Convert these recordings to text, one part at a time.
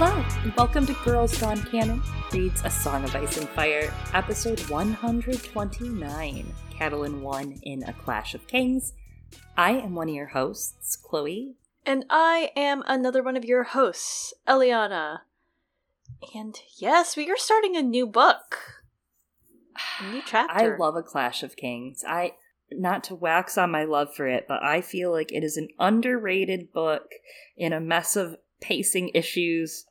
Hello, and welcome to Girls Gone Canon Reads A Song of Ice and Fire, episode 129, Catelyn 1 in A Clash of Kings. I am one of your hosts, Chloe. And I am another one of your hosts, Eliana. And yes, we are starting a new book. A new chapter. I love A Clash of Kings. I not to wax on my love for it, but I feel like it is an underrated book in a mess of pacing issues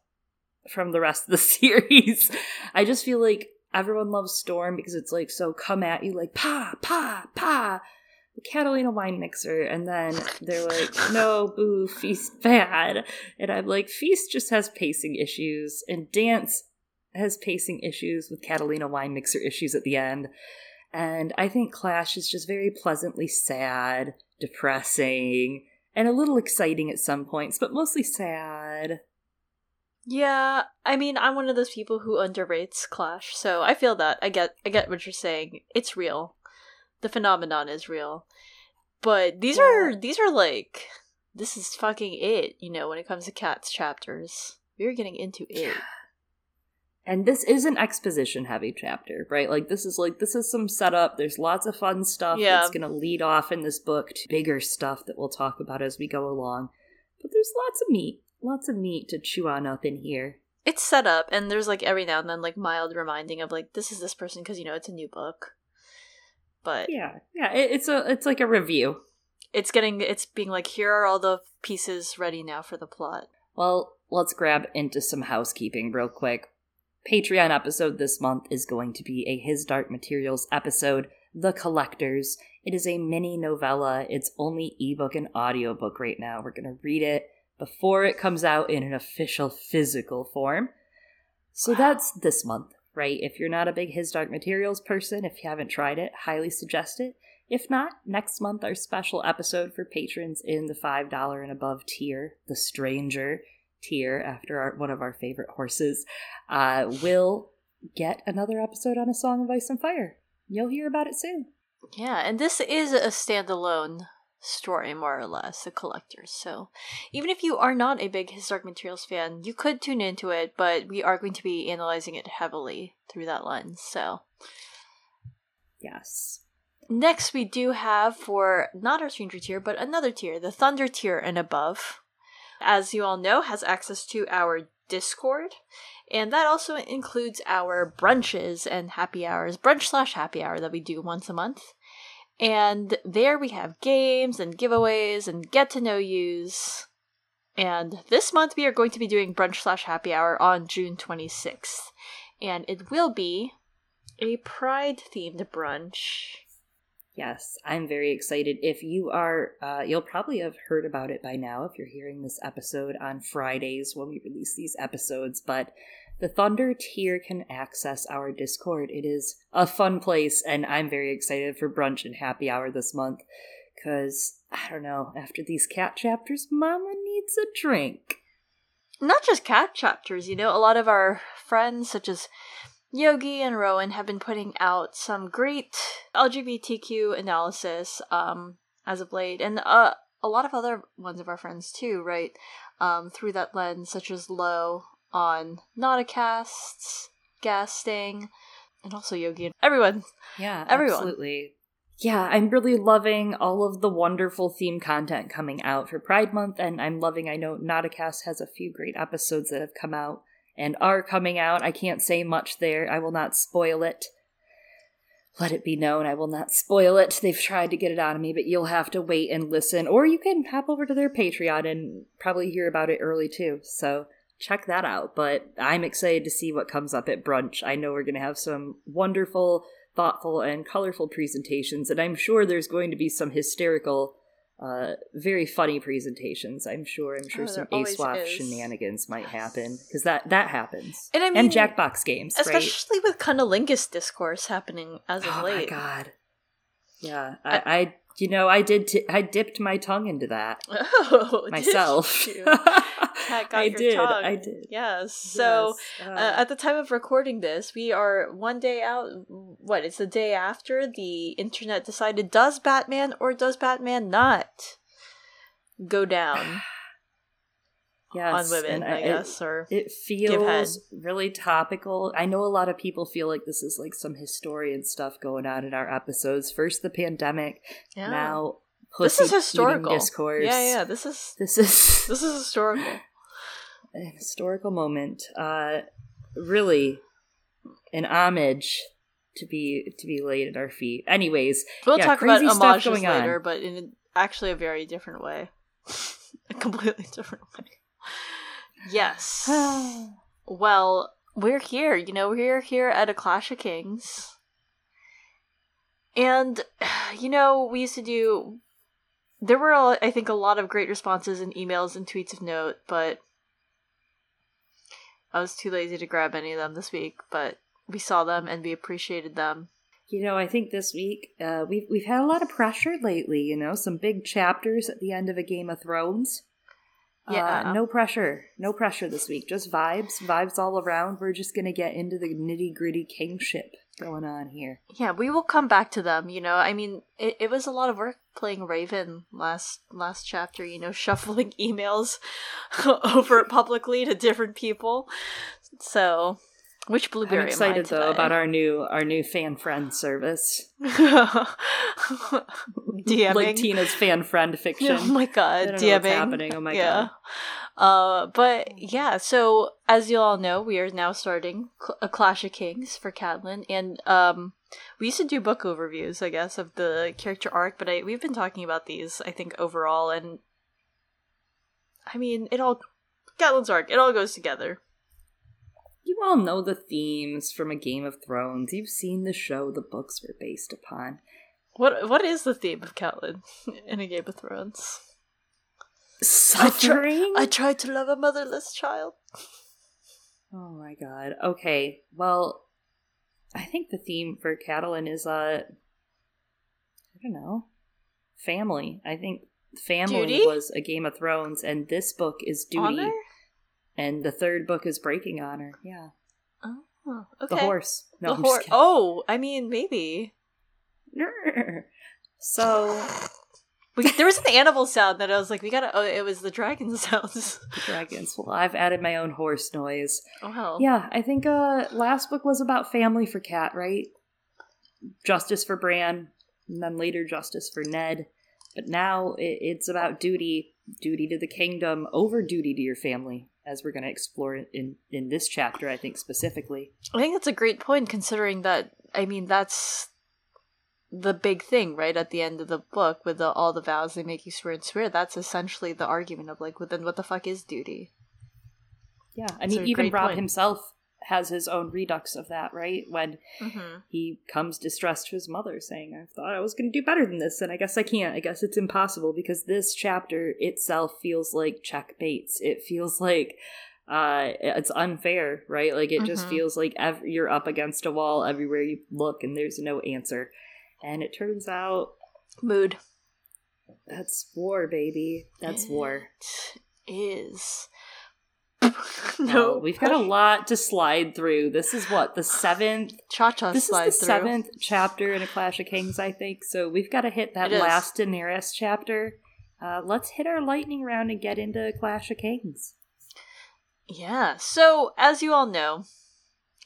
from the rest of the series. I just feel like everyone loves Storm because it's like so come at you like pa pa pa the Catalina wine mixer and then they're like no boo feast bad and I'm like feast just has pacing issues and dance has pacing issues with Catalina wine mixer issues at the end and I think Clash is just very pleasantly sad, depressing, and a little exciting at some points, but mostly sad. Yeah, I mean, I'm one of those people who underrates Clash, so I feel that. I get I get what you're saying. It's real. The phenomenon is real. But these Yeah. are these are like this is fucking it, you know, when it comes to cats chapters. We're getting into it. And this is an exposition heavy chapter, right? Like this is like this is some setup. There's lots of fun stuff Yeah. that's going to lead off in this book to bigger stuff that we'll talk about as we go along. But there's lots of meat, lots of meat to chew on up in here. It's set up and there's like every now and then like mild reminding of like this is this person because you know it's a new book. But Yeah, yeah. It, it's a it's like a review. it's getting it's being like here are all the pieces ready now for the plot. Well, let's grab into some housekeeping real quick. Patreon episode this month is going to be a His Dark Materials episode, The Collectors. It is a mini novella. It's only ebook and audiobook right now. We're going to read it before it comes out in an official physical form. So that's this month, right? If you're not a big His Dark Materials person, if you haven't tried it, highly suggest it. If not, next month our special episode for patrons in the $5 and above tier, The Stranger tier, after our, one of our favorite horses, uh, will get another episode on A Song of Ice and Fire. You'll hear about it soon. Yeah, and this is a standalone story, more or less, The Collectors. So even if you are not a big His Dark Materials fan, you could tune into it, but we are going to be analyzing it heavily through that lens. So Yes. next we do have for not our Stranger tier, but another tier, the Thunder tier and above. As you all know, has access to our Discord, and that also includes our brunches and happy hours, brunch slash happy hour that we do once a month. And there we have games and giveaways and get to know yous. And this month we are going to be doing brunch slash happy hour on June 26th. And it will be a pride themed brunch. Yes, I'm very excited. If you are, uh, you'll probably have heard about it by now if you're hearing this episode on Fridays when we release these episodes. But the Thunder tier can access our Discord. It is a fun place, and I'm very excited for brunch and happy hour this month because I don't know. After these cat chapters, Mama needs a drink. Not just cat chapters, you know, a lot of our friends, such as Yogi and Rowan, have been putting out some great LGBTQ analysis um, as of late, and uh, a lot of other ones of our friends too, right? Um, through that lens, such as Low on Nauticast's guesting, and also Yogi and everyone. Yeah, Everyone. absolutely. Yeah, I'm really loving all of the wonderful theme content coming out for Pride Month, and I'm loving. I know Nauticast has a few great episodes that have come out and are coming out. I can't say much there. I will not spoil it. Let it be known, I will not spoil it. They've tried to get it out of me, but you'll have to wait and listen, or you can hop over to their Patreon and probably hear about it early too. So check that out. But I'm excited to see what comes up at brunch. I know we're going to have some wonderful, thoughtful, and colorful presentations, and I'm sure there's going to be some hysterical, uh, very funny presentations. I'm sure. I'm sure Oh, some ASWAP shenanigans might happen because that that happens. And I mean, and Jackbox games, right? especially with cunnilingus discourse happening as of oh late. my god. Yeah, I, I, you know, I did. T- I dipped my tongue into that Oh, did myself. you? I your did. tongue. I did. Yes. So Yes, uh, uh, at the time of recording this, we are one day out. What? It's the day after the internet decided does Batman or does Batman not go down? yes, on women, and I it- or It feels really topical. I know a lot of people feel like this is like some historian stuff going on in our episodes. First the pandemic, yeah. now this is historical. discourse. Yeah, yeah. This is This is this is historical. an historical moment. Uh, really, an homage to be to be laid at our feet. Anyways, We'll Yeah, talk about homages going on. later, but in actually a very different way, a completely different way. Yes. Well, we're here. You know, we're here at a Clash of Kings. And, you know, we used to do. There were, I think, a lot of great responses and emails and tweets of note, but I was too lazy to grab any of them this week. But we saw them and we appreciated them. You know, I think this week uh, we've we've had a lot of pressure lately. You know, some big chapters at the end of a Game of Thrones. Yeah. Uh, no pressure, no pressure this week. Just vibes, vibes all around. We're just gonna get into the nitty gritty kingship going on here. Yeah, we will come back to them. You know, I mean, it, it was a lot of work playing Raven last last chapter. You know, shuffling emails over publicly to different people. So, which blueberry? I'm excited though about our new our new fan friend service, DMing. like Tina's fan friend fiction. Oh my god, I don't know DMing. what's happening. Oh my yeah. god. Uh, but yeah, so as you all know, we are now starting Cl- a Clash of Kings for Catelyn, and um, we used to do book overviews, I guess, of the character arc. But I, we've been talking about these, I think, overall, and I mean, it all Catelyn's arc, it all goes together. You all know the themes from a Game of Thrones. You've seen the show the books were based upon. What what is the theme of Catelyn in a Game of Thrones? Suffering? I tried to love a motherless child. Oh my god. Okay. Well, I think the theme for Catelyn is uh I don't know. Family. I think family Duty? was a Game of Thrones and this book is duty Honor? And the third book is breaking honor. Yeah. Oh, okay. The horse. No, The I'm just hor- kidding. oh, I mean, maybe. So We, there was an animal sound that I was like, we gotta. Oh, it was the dragon sounds. the dragons. Well, I've added my own horse noise. Oh hell. Yeah, I think uh last book was about family for Cat, right? Justice for Bran, and then later justice for Ned. But now it, it's about duty, duty to the kingdom over duty to your family, as we're going to explore in in this chapter. I think specifically. I think that's a great point, considering that. I mean, that's the big thing, right? At the end of the book, with the, all the vows they make you swear and swear. That's essentially the argument of like, well, then what the fuck is duty? Yeah, I That's mean, even Robb point. himself has his own redux of that, right? When Mm-hmm. he comes distressed to his mother, saying, "I thought I was going to do better than this, and I guess I can't. I guess it's impossible because this chapter itself feels like checkmates. It feels like." Uh, it's unfair, right? Like it just Mhm. feels like ev- you're up against a wall everywhere you look, and there's no answer. And it turns out Mood. that's war, baby. That's war. It is. No, no, we've got a lot to slide through. This is what the seventh Cha cha this slide is the through. seventh chapter in a Clash of Kings, I think. So we've got to hit that It is. last Daenerys chapter. Uh, let's hit our lightning round and get into a Clash of Kings. Yeah. So, as you all know,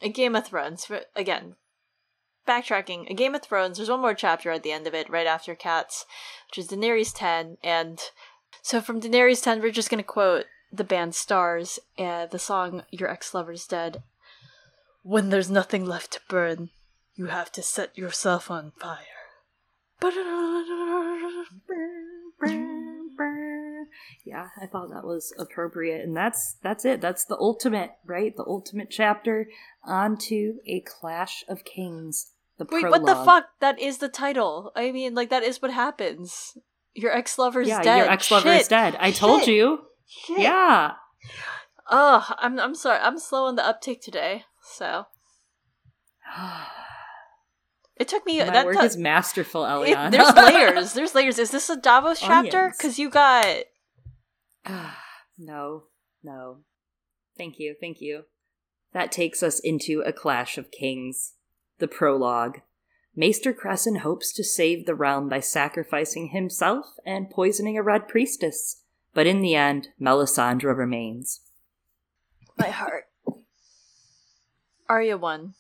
a Game of Thrones, for- again, backtracking, a Game of Thrones, there's one more chapter at the end of it, right after Cats, which is Daenerys 10. And so from Daenerys 10, we're just going to quote the band Stars, uh, the song Your Ex Lover's Dead. When there's nothing left to burn, you have to set yourself on fire. Yeah, I thought that was appropriate, and that's that's it. That's the ultimate, right? The ultimate chapter onto a Clash of Kings. The Wait, prologue. what the fuck? That is the title. I mean, like, that is what happens. Your ex lover's Yeah, dead. your ex lover is dead. I told you. Shit. Yeah. Oh, I'm I'm sorry. I'm slow on the uptake today. So it took me. My that work took- is masterful, it- there's layers. There's layers. Is this a Davos chapter? Because you got no, no. Thank you, thank you. That takes us into A Clash of Kings, the prologue. Maester Cressen hopes to save the realm by sacrificing himself and poisoning a red priestess. But in the end, Melisandre remains. My heart. Arya 1.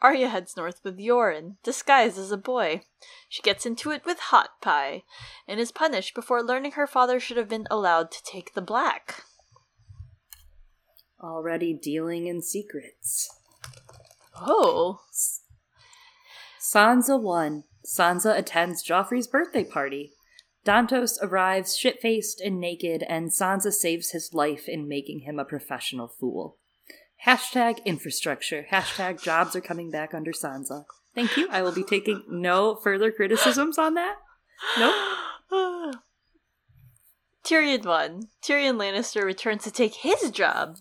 Arya heads north with Yoren, disguised as a boy. She gets into it with Hot Pie, and is punished before learning her father should have been allowed to take the black. Already dealing in secrets. Oh. Sansa 1. Sansa attends Joffrey's birthday party. Dontos arrives shit faced and naked, and Sansa saves his life in making him a professional fool. Hashtag infrastructure. Hashtag jobs are coming back under Sansa. Thank you. I will be taking no further criticisms on that. Nope. Tyrion 1. Tyrion Lannister returns to take his job,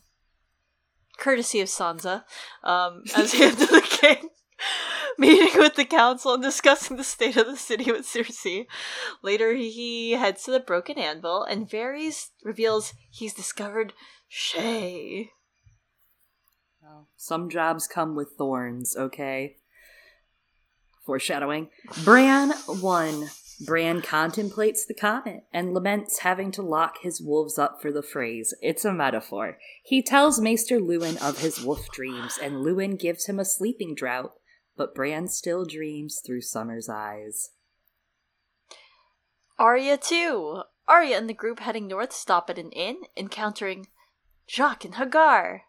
courtesy of Sansa, um, as hand of the king meeting with the council and discussing the state of the city with Cersei. Later, he heads to the Broken Anvil, and Varys reveals he's discovered Shae. Well, some jobs come with thorns, okay? Foreshadowing. Bran 1. Bran contemplates the comet and laments having to lock his wolves up for the Freys. It's a metaphor. He tells Maester Luwin of his wolf dreams, and Luwin gives him a sleeping draught but Bran still dreams through Summer's eyes. Arya too. Arya and the group heading north stop at an inn, encountering Jaqen and Hagar.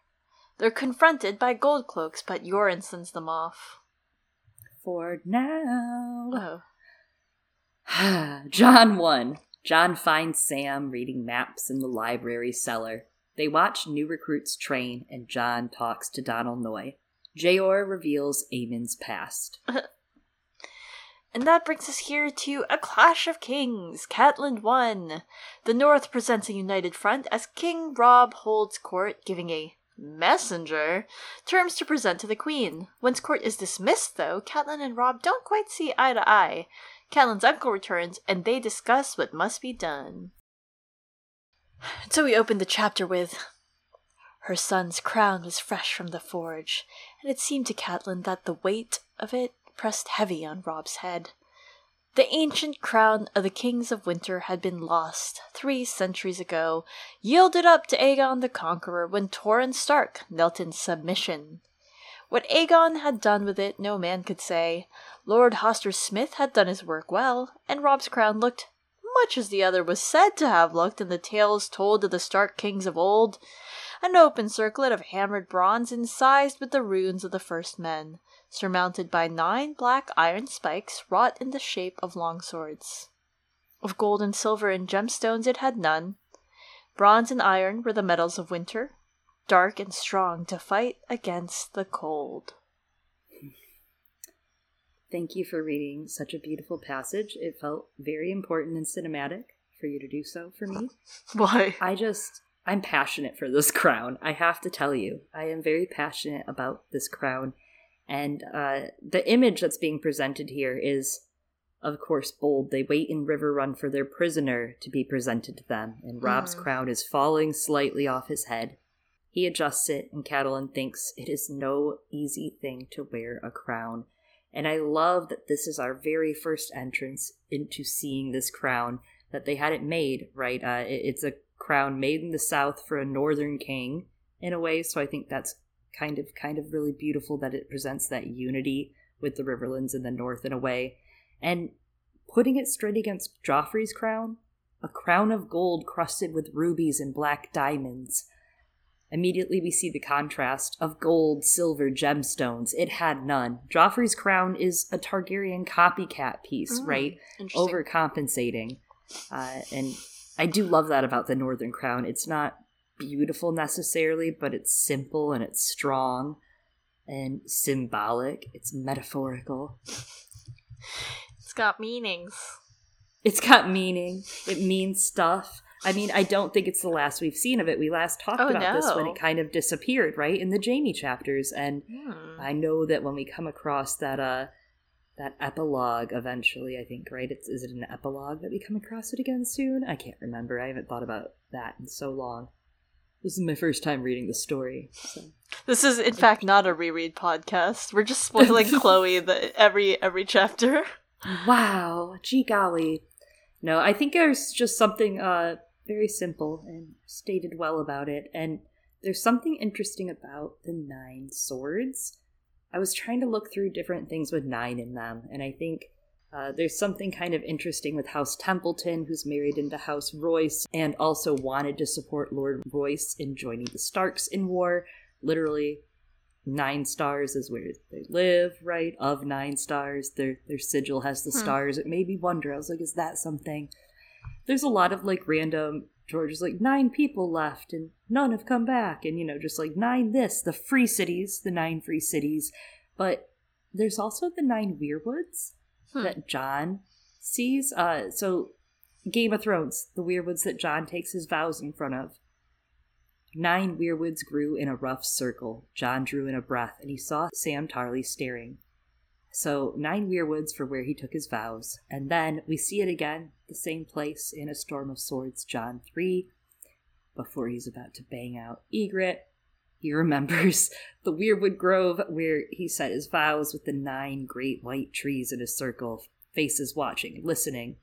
They're confronted by gold cloaks, but Yoren sends them off. For now. Oh. Jon 1. Jon finds Sam reading maps in the library cellar. They watch new recruits train, and Jon talks to Donal Noye. Jeor reveals Aemon's past. and that brings us here to A Clash of Kings, Catelyn won. The North presents a united front as King Robb holds court, giving a messenger terms to present to the Queen. Once court is dismissed, though, Catelyn and Robb don't quite see eye to eye. Catelyn's uncle returns, and they discuss what must be done. So we open the chapter with her son's crown was fresh from the forge, and it seemed to Catelyn that the weight of it pressed heavy on Robb's head. The ancient crown of the kings of winter had been lost three centuries ago, yielded up to Aegon the Conqueror when Torrhen Stark knelt in submission. What Aegon had done with it no man could say. Lord Hoster Smith had done his work well, and Robb's crown looked much as the other was said to have looked in the tales told of the Stark kings of old an open circlet of hammered bronze incised with the runes of the first men, surmounted by nine black iron spikes wrought in the shape of long swords. Of gold and silver and gemstones it had none. Bronze and iron were the metals of winter, dark and strong to fight against the cold. Thank you for reading such a beautiful passage. It felt very important and cinematic for you to do so for me. Why? I just I'm passionate for this crown. I have to tell you, I am very passionate about this crown. And uh, the image that's being presented here is, of course, bold. They wait in Riverrun for their prisoner to be presented to them, and Robb's mm. crown is falling slightly off his head. He adjusts it, and Catelyn thinks it is no easy thing to wear a crown. And I love that this is our very first entrance into seeing this crown, that they had it made, right? Uh, it, it's a crown made in the south for a northern king in a way so i think that's kind of kind of really beautiful that it presents that unity with the riverlands in the north in a way. And putting it straight against joffrey's crown a crown of gold crusted with rubies and black diamonds. Immediately we see the contrast of gold silver gemstones. It had none. Joffrey's crown is a targaryen copycat piece mm, right? overcompensating. Uh, and I do love that about the Northern Crown. It's not beautiful necessarily, but it's simple and it's strong and symbolic. It's metaphorical. It's got meanings. It's got meaning. It means stuff. I mean, I don't think it's the last we've seen of it. We last talked oh, about no. this when it kind of disappeared, right? In the Jaime chapters. And hmm. I know that when we come across that uh that epilogue eventually i think right? It's is it an epilogue that we come across it again soon? I can't remember. I haven't thought about that in so long. This is my first time reading the story so. this is in fact not a reread podcast. We're just spoiling chloe the every every chapter. Wow. Gee golly. No, I think there's just something uh, very simple and stated well about it. And there's something interesting about the nine swords. I was trying to look through different things with nine in them, and I think uh, there's something kind of interesting with House Templeton, who's married into House Royce, and also wanted to support Lord Royce in joining the Starks in war. Literally, nine stars is where they live, right? Of nine stars, their their sigil has the hmm. stars. It made me wonder. I was like, is that something? There's a lot of like random George's like nine people left and none have come back, and you know, just like nine this, the free cities, the nine free cities. But there's also the nine weirwoods hmm. that Jon sees. Uh, so Game of Thrones, the weirwoods that Jon takes his vows in front of. Nine weirwoods grew in a rough circle. Jon drew in a breath, and he saw Sam Tarly staring. So, nine weirwoods for where he took his vows. And then we see it again, the same place in A Storm of Swords, Jon 3, before he's about to bang out Ygritte. He remembers the Weirwood Grove where he set his vows with the nine great white trees in a circle, faces watching listening.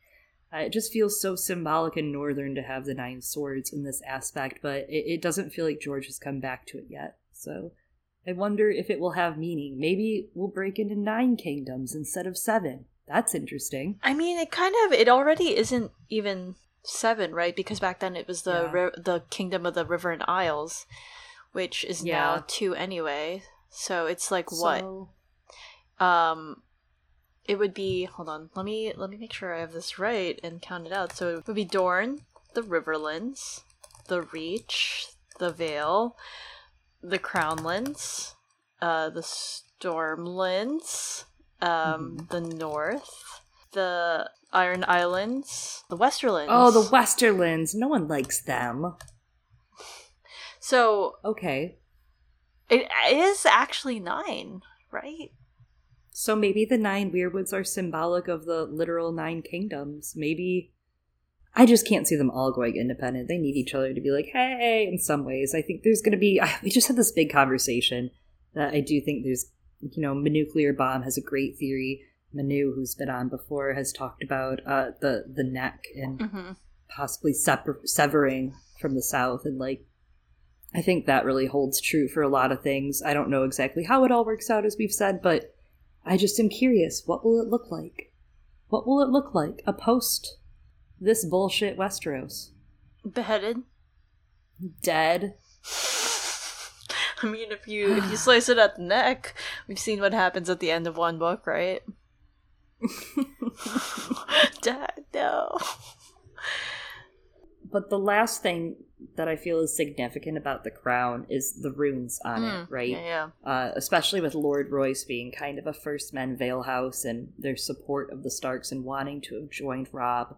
Uh, it just feels so symbolic and northern to have the nine swords in this aspect, but it, it doesn't feel like George has come back to it yet. So I wonder if it will have meaning. Maybe we'll break into nine kingdoms instead of seven. That's interesting. I mean, it kind of it already isn't even seven, right? Because back then it was the yeah. ri- the kingdom of the River and Isles, which is yeah. now two anyway. So it's like so... what? Um, it would be hold on let me let me make sure i have this right and count it out so it would be dorne the riverlands the reach the vale the crownlands uh the stormlands um mm-hmm. the north the iron islands the westerlands. Oh the westerlands. No one likes them. So okay. it is actually nine right? So maybe the nine weirwoods are symbolic of the literal nine kingdoms. Maybe I just can't see them all going independent. They need each other to be like, hey, in some ways. I think there's going to be. I, we just had this big conversation that I do think there's, you know, Nuclear Bomb has a great theory. Manu, who's been on before, has talked about uh, the the neck and mm-hmm. possibly separ- severing from the south, and like I think that really holds true for a lot of things. I don't know exactly how it all works out, as we've said, but I just am curious what will it look like? What will it look like? A post this bullshit Westeros? Beheaded? Dead? I mean, if you if you slice it at the neck, we've seen what happens at the end of one book, right? Dad, no. But the last thing that I feel is significant about the crown is the runes on mm, it, right? Yeah. Uh, especially with Lord Royce being kind of a first men Vale House and their support of the Starks and wanting to have joined Robb.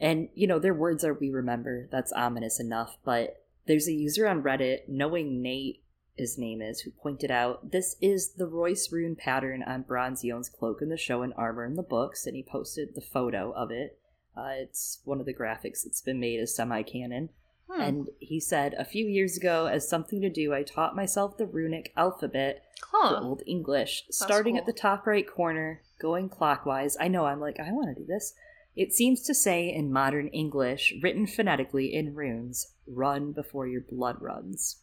And, you know, their words are we remember. That's ominous enough. But there's a user on Reddit, knowing Nate, his name is, who pointed out this is the Royce rune pattern on Bronze Yohn's cloak in the show and armor in the books, and he posted the photo of it. Uh, it's one of the graphics that's been made as semi canon. Hmm. And he said, A few years ago, as something to do, I taught myself the runic alphabet huh. for Old English, That's starting cool. at the top right corner, going clockwise. I know, I'm like, I want to do this. It seems to say in modern English, written phonetically in runes, run before your blood runs.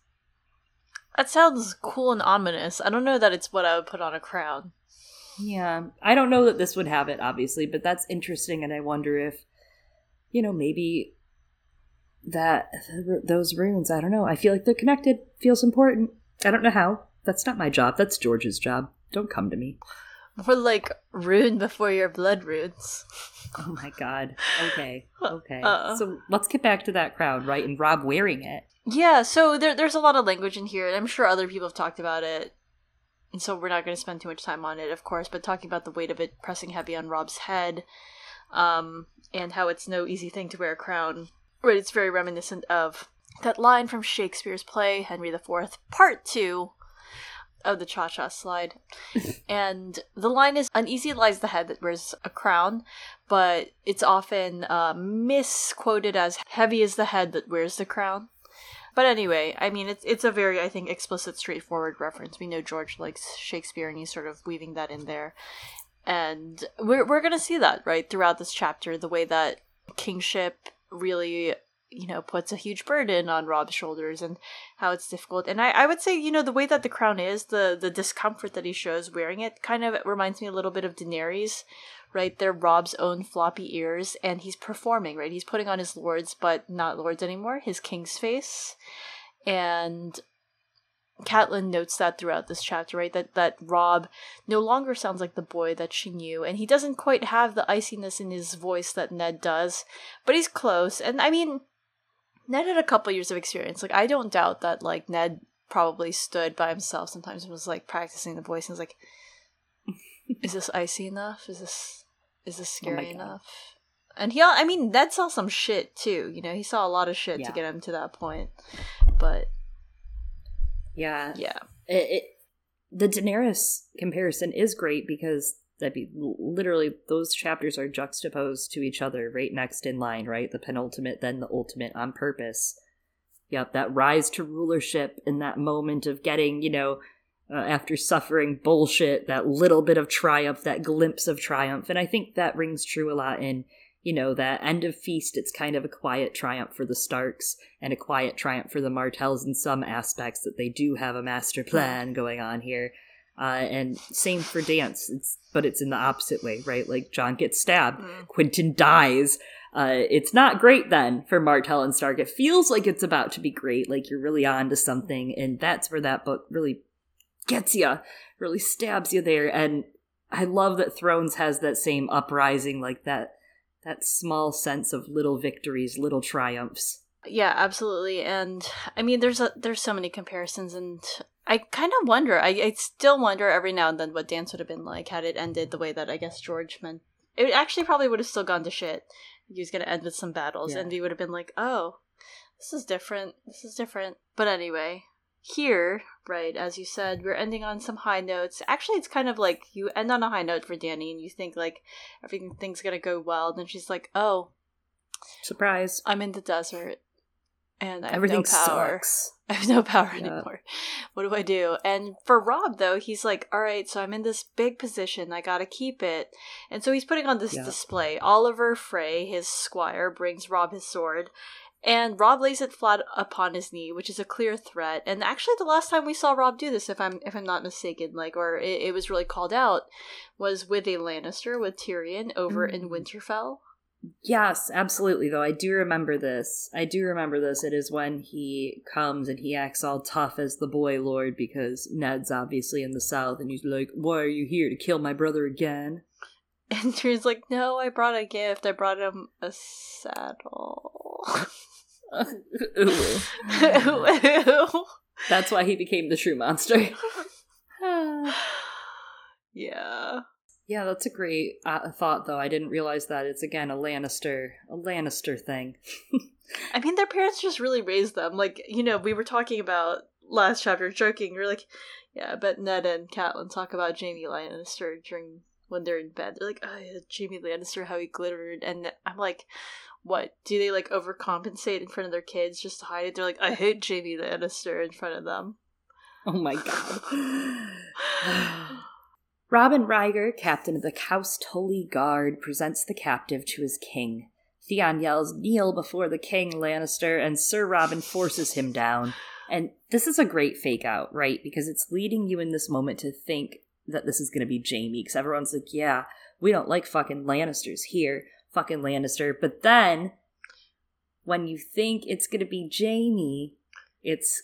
That sounds cool and ominous. I don't know that it's what I would put on a crown. Yeah, I don't know that this would have it, obviously, but that's interesting, and I wonder if, you know, maybe that those runes. I don't know. I feel like they're connected. Feels important. I don't know how. That's not my job. That's George's job. Don't come to me. More like rune before your blood runes. Oh my god. Okay. Okay. Uh, so let's get back to that crowd, right? And Robb wearing it. Yeah. So there, there's a lot of language in here, and I'm sure other people have talked about it. And so we're not going to spend too much time on it, of course. But talking about the weight of it pressing heavy on Robb's head, um, and how it's no easy thing to wear a crown Right, it's very reminiscent of that line from Shakespeare's play Henry IV, Part Two of the Cha Cha slide. and the line is Uneasy lies the head that wears a crown, but it's often uh, misquoted as Heavy is the head that wears the crown. But anyway, I mean, it's it's a very, I think, explicit, straightforward reference. We know George likes Shakespeare, and he's sort of weaving that in there. and we're we're gonna see that right throughout this chapter. The way that kingship really you know puts a huge burden on Robb's shoulders and how it's difficult and I, I would say you know the way that the crown is the the discomfort that he shows wearing it kind of reminds me a little bit of daenerys right they're Robb's own floppy ears and he's performing right he's putting on his lords but not lords anymore his king's face and Catelyn notes that throughout this chapter, right? That that Robb no longer sounds like the boy that she knew, and he doesn't quite have the iciness in his voice that Ned does, but he's close. And I mean, Ned had a couple years of experience. Like I don't doubt that like Ned probably stood by himself sometimes and was like practicing the voice and was like, "Is this icy enough? Is this is this oh scary oh enough?" And he, I mean, Ned saw some shit too. You know, he saw a lot of shit yeah. to get him to that point, but yeah. Yeah. It, it, the Daenerys comparison is great because that be literally those chapters are juxtaposed to each other right next in line, right? The penultimate, then the ultimate on purpose. Yep, that rise to rulership in that moment of getting, you know, uh, after suffering bullshit, that little bit of triumph, that glimpse of triumph. And I think that rings true a lot in you know, that end of feast, it's kind of a quiet triumph for the Starks and a quiet triumph for the Martells in some aspects that they do have a master plan going on here. Uh, and same for dance, it's but it's in the opposite way, right? Like Jon gets stabbed, mm. Quentyn dies. Uh, it's not great then for Martell and Stark. It feels like it's about to be great, like you're really on to something, and that's where that book really gets you, really stabs you there. And I love that Thrones has that same uprising, like that that small sense of little victories, little triumphs. Yeah, absolutely. And I mean, there's a, there's so many comparisons, and I kind of wonder. I, I still wonder every now and then what dance would have been like had it ended the way that I guess George meant. It actually probably would have still gone to shit. He was going to end with some battles, yeah. and we would have been like, "Oh, this is different. This is different." But anyway, here, right, as you said, we're ending on some high notes. Actually, it's kind of like you end on a high note for Dany, and you think like everything's gonna go well. And then she's like, "Oh, surprise! I'm in the desert, and I have Everything no power. Sucks. I have no power yeah. anymore. What do I do?" And for Robb, though, he's like, "All right, so I'm in this big position. I gotta keep it." And so he's putting on this yeah. display. Olyvar Frey, his squire, brings Robb his sword, and Robb lays it flat upon his knee, which is a clear threat. And actually, the last time we saw Robb do this, if I'm if I'm not mistaken, like or it, it was really called out, was with a Lannister with Tyrion over mm. in Winterfell. Yes, absolutely. Though I do remember this. I do remember this. It is when he comes and he acts all tough as the boy lord because Ned's obviously in the south, and he's like, "Why are you here to kill my brother again?" And Tyrion's like, "No, I brought a gift. I brought him a saddle." That's why he became the true monster. yeah. Yeah, that's a great uh, thought, though. I didn't realize that it's again a Lannister, a Lannister thing. I mean, their parents just really raised them. Like, you know, we were talking about last chapter, joking. We are like, yeah, but Ned and Catelyn talk about Jaime Lannister during when they're in bed. They're like, oh, yeah, Jaime Lannister, how he glittered, and I'm like, what do they like overcompensate in front of their kids just to hide it? They're like, I hate Jaime Lannister in front of them. Oh my god. Robin Ryger, captain of the Caust Holy Guard, presents the captive to his king. Theon yells, Kneel before the king, Lannister, and Sir Robin forces him down. And this is a great fake out, right? Because it's leading you in this moment to think that this is going to be Jaime, because everyone's like, yeah, we don't like fucking Lannisters here fucking Lannister. But then when you think it's gonna be Jaime, it's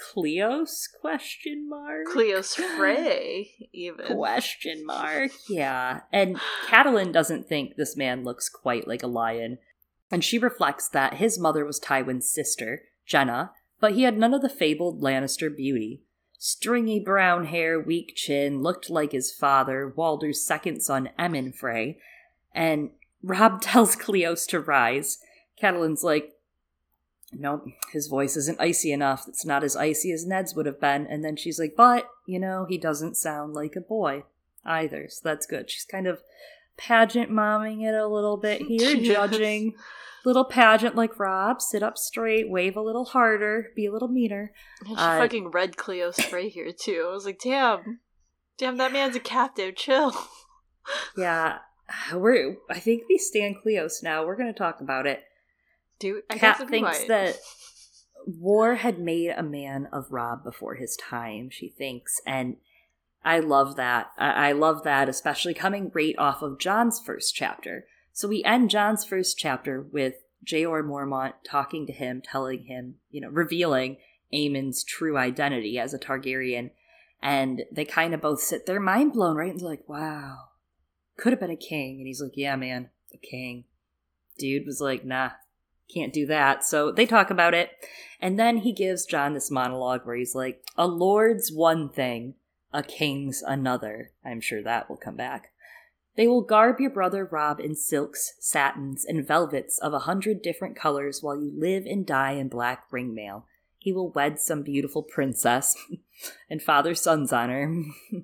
Cleos? Question mark? Cleos Frey even. Question mark yeah. And Catelyn doesn't think this man looks quite like a lion. And she reflects that his mother was Tywin's sister Genna but he had none of the fabled Lannister beauty. Stringy brown hair weak chin looked like his father Walder's second son Emmon Frey. And Robb tells Cleos to rise. Catelyn's like, nope, his voice isn't icy enough. It's not as icy as Ned's would have been. And then she's like, but, you know, he doesn't sound like a boy either. So that's good. She's kind of pageant momming it a little bit here, judging. Little pageant like Robb, sit up straight, wave a little harder, be a little meaner. And she uh, fucking read Cleos Frey here too. I was like, damn, damn, that man's a captive. Chill. yeah, we're. I think we stand Cleos now. We're going to talk about it. Do I Cat thinks might. that War had made a man of Robb before his time. She thinks, and I love that. I, I love that, especially coming right off of Jon's first chapter. So we end Jon's first chapter with Jeor Mormont talking to him, telling him, you know, revealing Aemon's true identity as a Targaryen. And they kind of both sit there mind blown, right? And they're like, wow, could have been a king. And he's like, yeah, man, a king. Dude was like, nah, can't do that. So they talk about it. And then he gives Jon this monologue where he's like, a lord's one thing, a king's another. I'm sure that will come back. They will garb your brother Robb in silks, satins, and velvets of a hundred different colors while you live and die in black ringmail. He will wed some beautiful princess and father sons on her.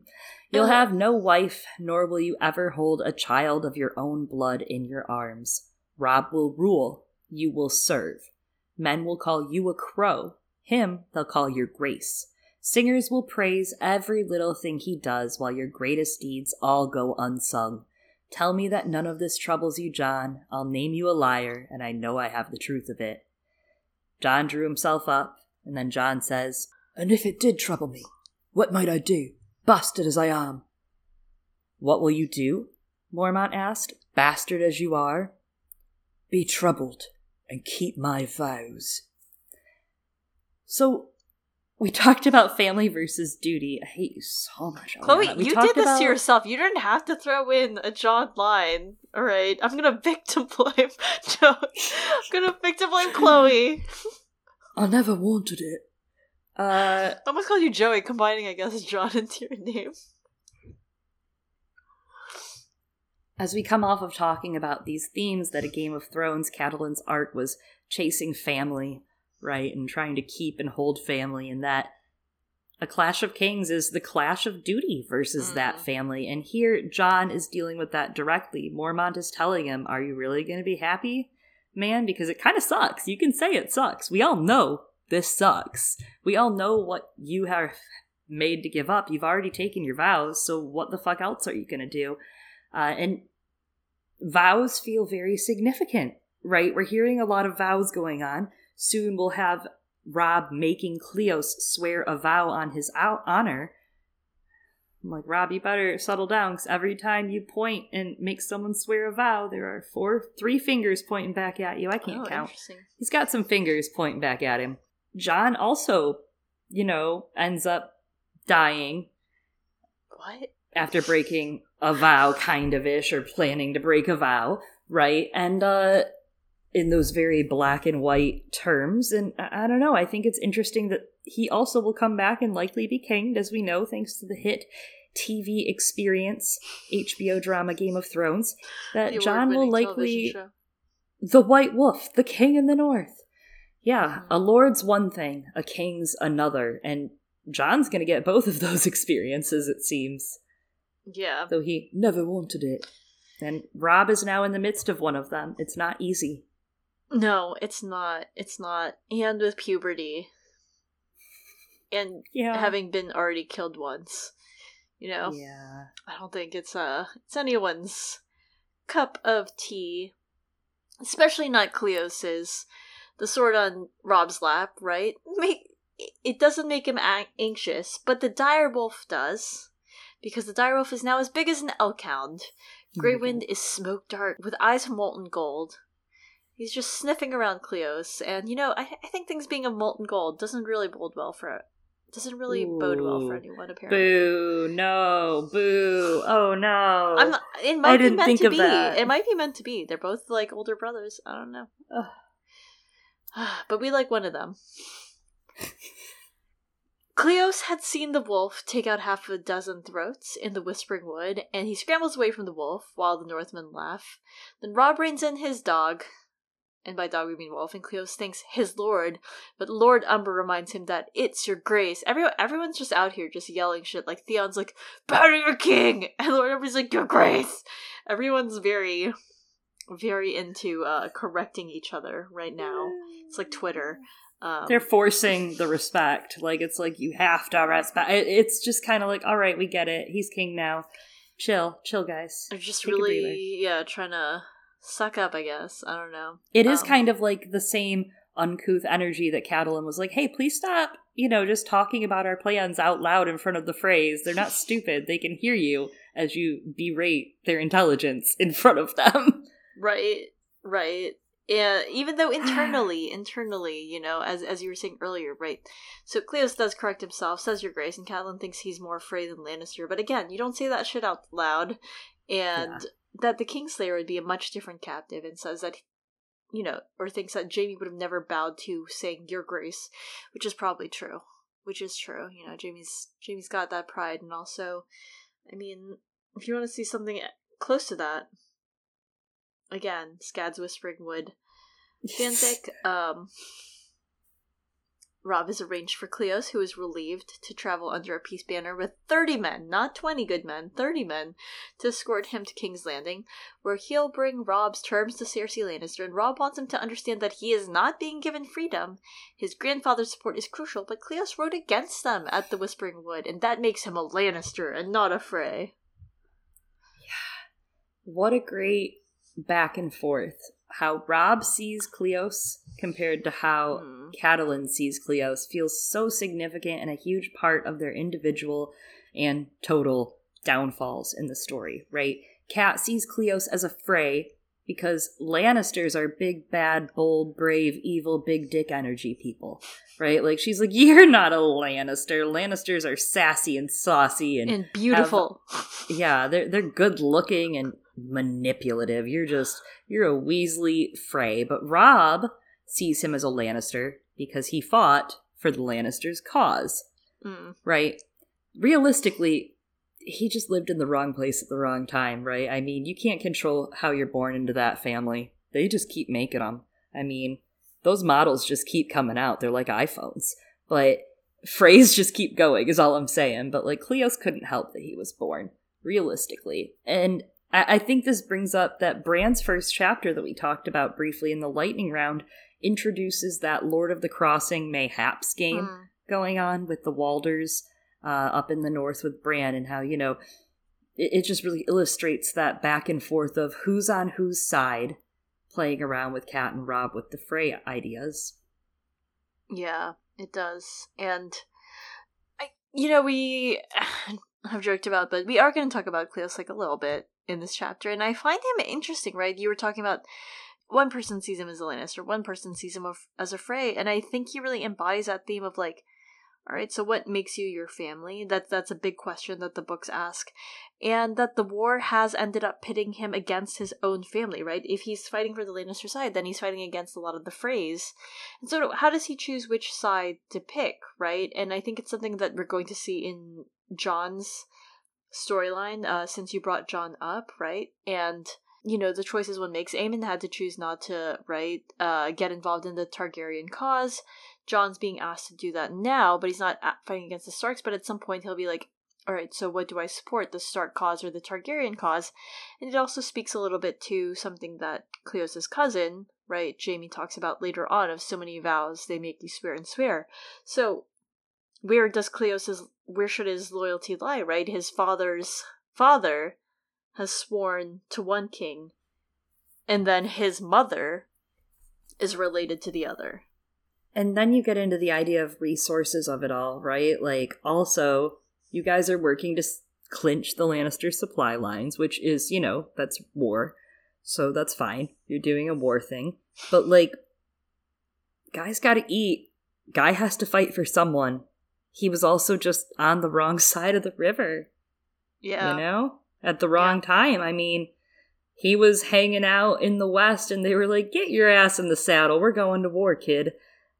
You'll have no wife, nor will you ever hold a child of your own blood in your arms. Robb will rule, you will serve. Men will call you a crow, him they'll call your grace. Singers will praise every little thing he does, while your greatest deeds all go unsung. Tell me that none of this troubles you, Jon. I'll name you a liar, and I know I have the truth of it. Jon drew himself up, and then Jon says, And if it did trouble me, what might I do, bastard as I am? What will you do? Mormont asked. Bastard as you are? Be troubled and keep my vows. So, we talked about family versus duty. I hate you so much. Chloe, you did this about- to yourself. You didn't have to throw in a Jon line. All right, I'm gonna victim blame. Jo- I'm gonna victim blame Chloe. I never wanted it. Uh, I almost called you Joey, combining I guess Jon into your name. As we come off of talking about these themes that a Game of Thrones, Catelyn's arc was chasing family, right, and trying to keep and hold family, and that a Clash of Kings is the clash of duty versus that Mm. family. And here, Jon is dealing with that directly. Mormont is telling him, Are you really going to be happy, man? Because it kind of sucks. You can say it sucks. We all know this sucks. We all know what you have made to give up. You've already taken your vows, so what the fuck else are you going to do? Uh, and vows feel very significant, right? We're hearing a lot of vows going on. Soon we'll have Robb making Cleos swear a vow on his out- honor. I'm like, Robb, you better settle down because every time you point and make someone swear a vow, there are four, three fingers pointing back at you. I can't oh, count. He's got some fingers pointing back at him. Jon also, you know, ends up dying What? after breaking a vow kind of ish or planning to break a vow right? And uh in those very black and white terms. And I, I don't know i think it's interesting that he also will come back and likely be kinged as we know thanks to the hit tv experience hbo drama game of thrones that The Jon will likely the white wolf the king in the north. Yeah. a lord's one thing a king's another. And Jon's gonna get both of those experiences it seems. Yeah. though he Never wanted it. and Robb is now in the midst of one of them. It's not easy. No, it's not. It's not. And with puberty. And Yeah. having been already killed once. You know? Yeah. I don't think it's uh it's anyone's cup of tea. Especially not Cleos's. The sword on Robb's lap, right? Make it doesn't make him anxious, but the dire wolf does. Because the direwolf is now as big as an elk hound. Grey mm-hmm. is smoke dark with eyes of molten gold. He's just sniffing around Cleos, and you know, I, I think things being of molten gold doesn't really bode well for doesn't really bode well for anyone apparently. Boo! No! Boo! Oh no! I'm not, it might didn't be meant think to of be. that. It might be meant to be. They're both like older brothers. I don't know. but we like one of them. Cleos had seen the wolf take out half a dozen throats in the Whispering Wood, and he scrambles away from the wolf while the Northmen laugh. Then Robb reins in his dog, and by dog we mean wolf, and Cleos thinks his lord, but Lord Umber reminds him that it's your grace. Everyone, everyone's just out here just yelling shit. Like Theon's like, "Bow to your king," and Lord Umber's like, "Your grace." Everyone's very, very into uh, correcting each other right now. It's like Twitter. Um, They're forcing the respect. Like it's like you have to respect. It, it's just kind of like, all right, we get it. He's king now. chill, chill, guys. They're just Take really, yeah, trying to suck up, I guess. I don't know. It is Um, kind of like the same uncouth energy that Catelyn was like, hey, please stop, you know, just talking about our plans out loud in front of the Freys. They're not stupid. They can hear you as you berate their intelligence in front of them. Right, right. Yeah, even though ah. internally, internally, you know, as as you were saying earlier, right? So Cleos does correct himself, says your grace, and Catelyn thinks he's more afraid than Lannister. But again, you don't say that shit out loud, and that the Kingslayer would be a much different captive, and says that, you know, or thinks that Jaime would have never bowed to saying your grace, which is probably true. Which is true. You know, Jaime's Jaime's got that pride, and also, I mean, if you want to see something eh, close to that, again, Scad's Whispering Wood fanfic. Um, Robb is arranged for Cleos, who is relieved to travel under a peace banner with 30 men, not 20 good men, 30 men, to escort him to King's Landing, where he'll bring Robb's terms to Cersei Lannister, and Robb wants him to understand that he is not being given freedom. His grandfather's support is crucial, but Cleos wrote against them at the Whispering Wood, and that makes him a Lannister and not a Frey. Yeah. What a great back and forth. How Robb sees Cleos compared to how Hmm. Catelyn sees Cleos feels so significant and a huge part of their individual and total downfalls in the story, right? Cat sees Cleos as a Frey because Lannisters are big, bad, bold, brave, evil, big dick energy people, right? Like she's like, You're not a Lannister. Lannisters are sassy and saucy and And beautiful. yeah, they're they're good looking and manipulative. You're just you're a Weasley Frey, but Robb sees him as a Lannister because he fought for the Lannisters' cause, Mm. right? Realistically, he just lived in the wrong place at the wrong time, right? I mean, you can't control how you're born into that family. They just keep making them. I mean, those models just keep coming out. They're like iPhones. But Freys just keep going, is all I'm saying. But like, Cleos couldn't help that he was born, realistically. And I, I think this brings up that Bran's first chapter that we talked about briefly in the lightning round introduces that Lord of the Crossing mayhaps game Mm. going on with the Walders uh, up in the north with Bran and how, you know, it, it just really illustrates that back and forth of who's on whose side playing around with Cat and Robb with the Frey ideas. Yeah, it does. And I you know, we have joked about, but we are going to talk about Cleos like a little bit in this chapter, and I find him interesting, right? You were talking about one person sees him as a Lannister, one person sees him as a Frey, and I think he really embodies that theme of like, all right, so what makes you your family? That's that's a big question that the books ask, and that the war has ended up pitting him against his own family, right? If he's fighting for the Lannister side, then he's fighting against a lot of the Freys, and so, how does he choose which side to pick, right? And I think it's something that we're going to see in Jon's storyline, uh, since you brought Jon up, right? And you know the choices one makes. Aemon had to choose not to, right, uh, get involved in the Targaryen cause. Jon's being asked to do that now, but he's not fighting against the Starks. But at some point, he'll be like, "All right, so what do I support, the Stark cause or the Targaryen cause?" And it also speaks a little bit to something that Cleos's cousin, right, Jaime talks about later on of so many vows they make you swear and swear. So where does Cleos's where should his loyalty lie, right? His father's father has sworn to one king, and then his mother is related to the other. And then you get into the idea of resources of it all, right? Like, also, you guys are working to s- clinch the Lannister supply lines, which is, you know, that's war. So that's fine. You're doing a war thing. But, like, guys gotta eat. Guy has to fight for someone. He was also just on the wrong side of the river, Yeah. you know? At the wrong time. I mean, he was hanging out in the West and they were like, get your ass in the saddle. We're going to war, kid.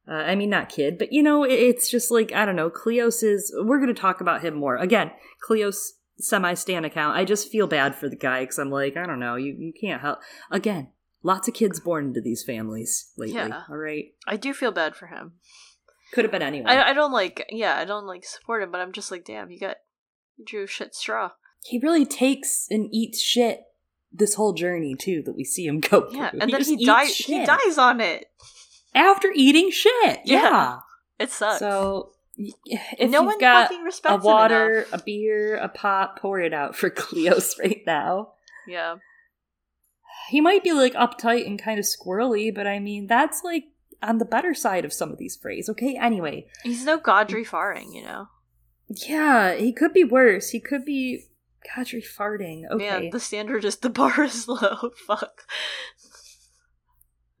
Uh, I mean, not kid, but you know, it- it's just like, I don't know, Cleos is, we're going to talk about him more. Again, Cleos semi stan account. I just feel bad for the guy because I'm like, I don't know, you, you can't help. Again, lots of kids born into these families lately. Yeah. All right. I do feel bad for him. Could have been anyone. I, I don't like yeah, I don't like support him, but I'm just like, damn, you got you drew shit straw. he really takes and eats shit this whole journey, too, that we see him go Yeah, through. and then he eats dies he dies on it. After eating shit. Yeah. yeah. It sucks. So If no you've one got fucking a respects him water, enough. a beer, a pop, pour it out for Cleos right now. Yeah. He might be like uptight and kind of squirrely, but I mean, that's like on the better side of some of these phrases. Okay, anyway. He's no Godry Farring, you know. Yeah, he could be worse. He could be Godry farting. Okay. Yeah, the standard is the bar is low. Fuck.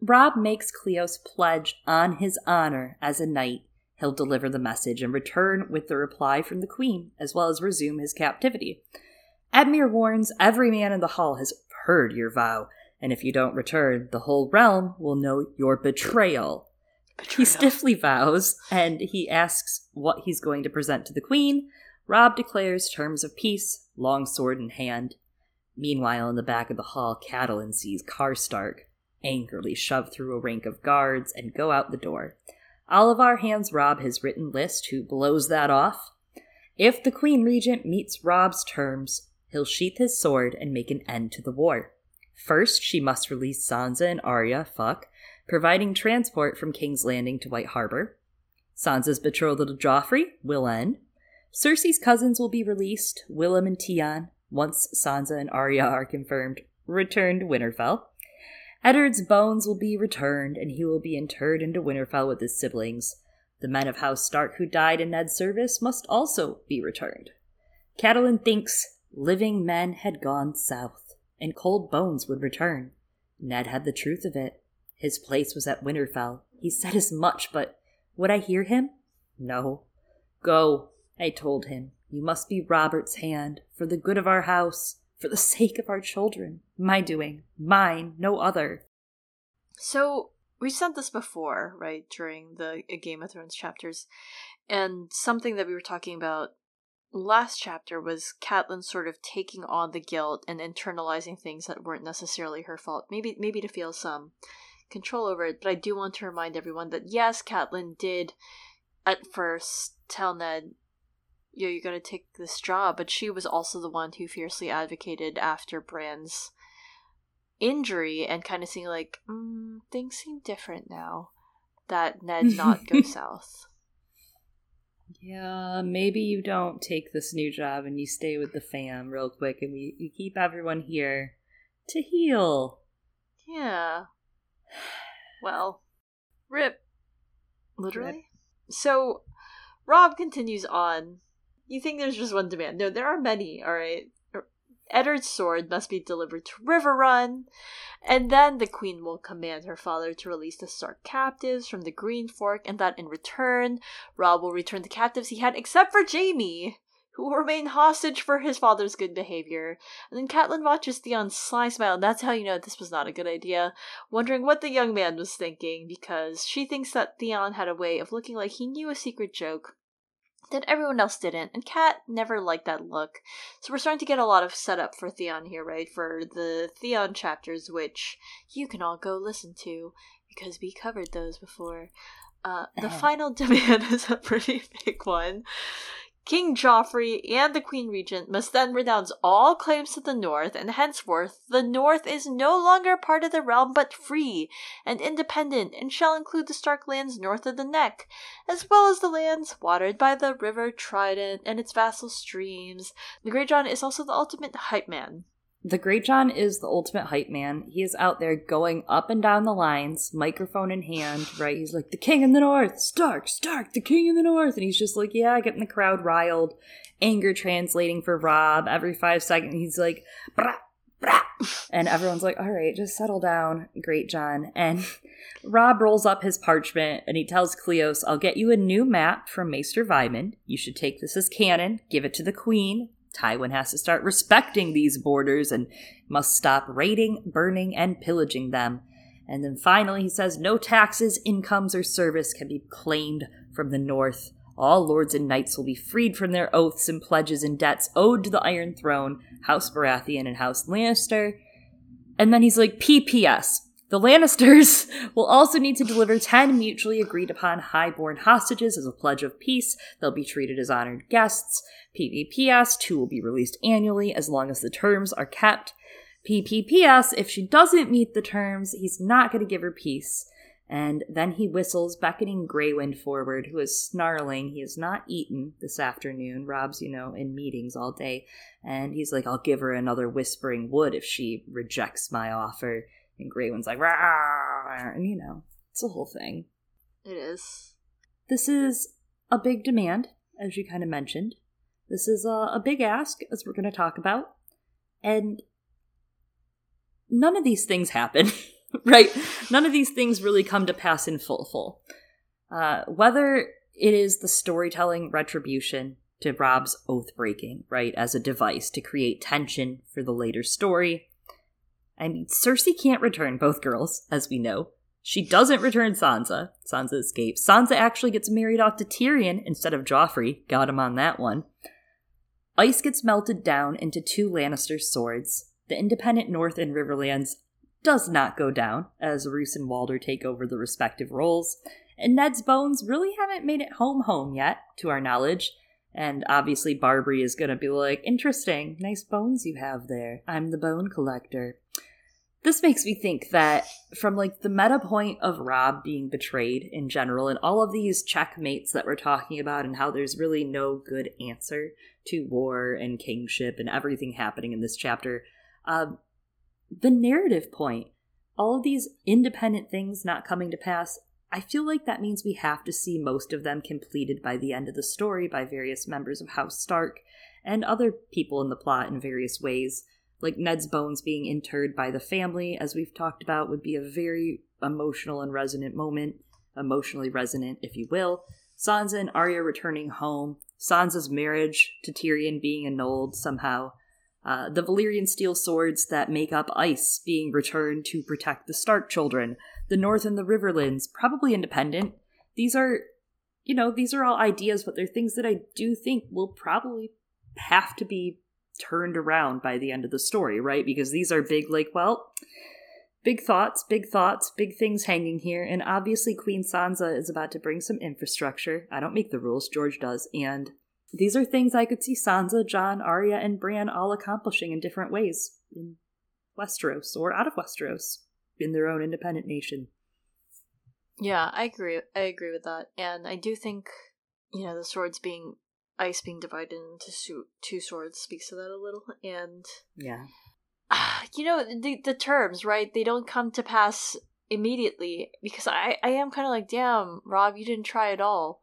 Rob makes Cleos pledge on his honor as a knight he'll deliver the message and return with the reply from the queen, as well as resume his captivity. Edmure warns every man in the hall has heard your vow, and if you don't return, the whole realm will know your betrayal. He stiffly vows, and he asks what he's going to present to the queen. Robb declares terms of peace, long sword in hand. Meanwhile, in the back of the hall, Catelyn sees Karstark angrily shove through a rank of guards and go out the door. Olyvar hands Robb his written list, who blows that off. If the Queen Regent meets Robb's terms, he'll sheath his sword and make an end to the war. First, she must release Sansa and Arya, fuck, providing transport from King's Landing to White Harbor. Sansa's betrothal to Joffrey will end. Cersei's cousins will be released, Willem and Tion, once Sansa and Arya are confirmed, returned to Winterfell. Eddard's bones will be returned, and he will be interred into Winterfell with his siblings. The men of House Stark who died in Ned's service must also be returned. Catelyn thinks living men had gone south, and cold bones would return. Ned had the truth of it. His place was at Winterfell. He said as much, but would I hear him? No. Go, I told him. You must be Robert's hand, for the good of our house, for the sake of our children. My doing, mine, no other. So we said this before, right, during the Game of Thrones chapters, and something that we were talking about last chapter was Catelyn sort of taking on the guilt and internalizing things that weren't necessarily her fault. Maybe maybe to feel some control over it. But I do want to remind everyone that yes, Catelyn did at first tell Ned, "Yo, you're gonna take this job," but she was also the one who fiercely advocated after Bran's injury and kind of seeing like mm, things seem different now that Ned not go south. Yeah, maybe you don't take this new job and you stay with the fam real quick and we, we keep everyone here to heal. Yeah. Well, rip. Literally. So, Robb continues on. You think there's just one demand? No, there are many. All right. Eddard's sword must be delivered to Riverrun, and then the queen will command her father to release the Stark captives from the Green Fork, and that in return, Robb will return the captives he had, except for Jaime, who will remain hostage for his father's good behavior. And then Catelyn watches Theon's sly smile, and that's how you know this was not a good idea, wondering what the young man was thinking, because she thinks that Theon had a way of looking like he knew a secret joke that everyone else didn't, and Cat never liked that look. So we're starting to get a lot of setup for Theon here, right? For the Theon chapters, which you can all go listen to because we covered those before. Uh, the final demand is a pretty big one. King Joffrey and the Queen Regent must then renounce all claims to the North, and henceforth the North is no longer part of the realm but free and independent, and shall include the Stark lands north of the Neck, as well as the lands watered by the River Trident and its vassal streams. The Greatjon is also the ultimate hype man. The Greatjon is the ultimate hype man. He is out there going up and down the lines, microphone in hand, right? He's like, the king in the north, Stark, Stark, the king in the north. And he's just like, yeah, getting the crowd riled, anger translating for Robb. Every five seconds, he's like, brah, brah. And everyone's like, all right, just settle down, Greatjon. And Robb rolls up his parchment and he tells Cleos, I'll get you a new map from Maester Vyman. You should take this as canon, give it to the queen. Tywin has to start respecting these borders and must stop raiding, burning, and pillaging them. And then finally, he says no taxes, incomes, or service can be claimed from the north. All lords and knights will be freed from their oaths and pledges and debts owed to the Iron Throne, House Baratheon, and House Lannister. And then he's like, PPS. The Lannisters will also need to deliver 10 mutually agreed upon highborn hostages as a pledge of peace. They'll be treated as honored guests. PPPS, two will be released annually as long as the terms are kept. PPPS, if she doesn't meet the terms, he's not going to give her peace. And then he whistles, beckoning Greywind forward, who is snarling. He has not eaten this afternoon. Robb's, you know, in meetings all day. And he's like, I'll give her another whispering wood if she rejects my offer. And Greywind's like, Rah! and you know, it's a whole thing. It is. This is a big demand, as you kind of mentioned. This is a, a big ask, as we're going to talk about. And none of these things happen. right? None of these things really come to pass in full full. Uh, whether it is the storytelling retribution to Robb's oath breaking, right, as a device to create tension for the later story. I mean, Cersei can't return both girls, as we know. She doesn't return Sansa. Sansa escapes. Sansa actually gets married off to Tyrion instead of Joffrey. Got him on that one. Ice gets melted down into two Lannister swords. The independent North and Riverlands does not go down as Roose and Walder take over the respective roles, and Ned's bones really haven't made it home home yet, to our knowledge. And obviously, Barbrey is going to be like, interesting, nice bones you have there. I'm the bone collector. This makes me think that from like the meta point of Robb being betrayed in general, and all of these checkmates that we're talking about, and how there's really no good answer to war and kingship and everything happening in this chapter, uh, the narrative point, all of these independent things not coming to pass, I feel like that means we have to see most of them completed by the end of the story by various members of House Stark and other people in the plot in various ways. Like Ned's bones being interred by the family, as we've talked about, would be a very emotional and resonant moment, emotionally resonant, if you will. Sansa and Arya returning home, Sansa's marriage to Tyrion being annulled somehow, uh, the Valyrian steel swords that make up ice being returned to protect the Stark children, the North and the Riverlands, probably independent. These are, you know, these are all ideas, but they're things that I do think will probably have to be turned around by the end of the story, right? Because these are big, like, well, big thoughts, big thoughts, big things hanging here. And obviously, Queen Sansa is about to bring some infrastructure. I don't make the rules, George does. And these are things I could see Sansa, Jon, Arya, and Bran all accomplishing in different ways in Westeros or out of Westeros in their own independent nation. Yeah, I agree. I agree with that, and I do think you know the swords being ice being divided into two swords speaks to that a little, and yeah, ah, you know the the terms right they don't come to pass immediately because I I am kind of like damn Robb, you didn't try at all,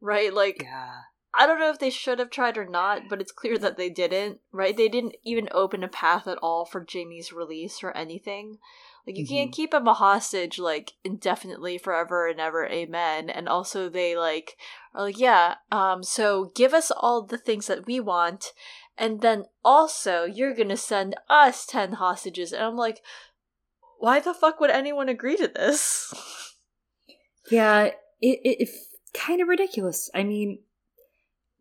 right? Like yeah I don't know if they should have tried or not, but it's clear that they didn't, right? They didn't even open a path at all for Jaime's release or anything. Like you mm-hmm. can't keep him a hostage like indefinitely forever and ever, amen. And also they like are like, yeah, um, so give us all the things that we want, and then also you're gonna send us ten hostages. And I'm like, why the fuck would anyone agree to this? Yeah, it, it it's kind of ridiculous. I mean,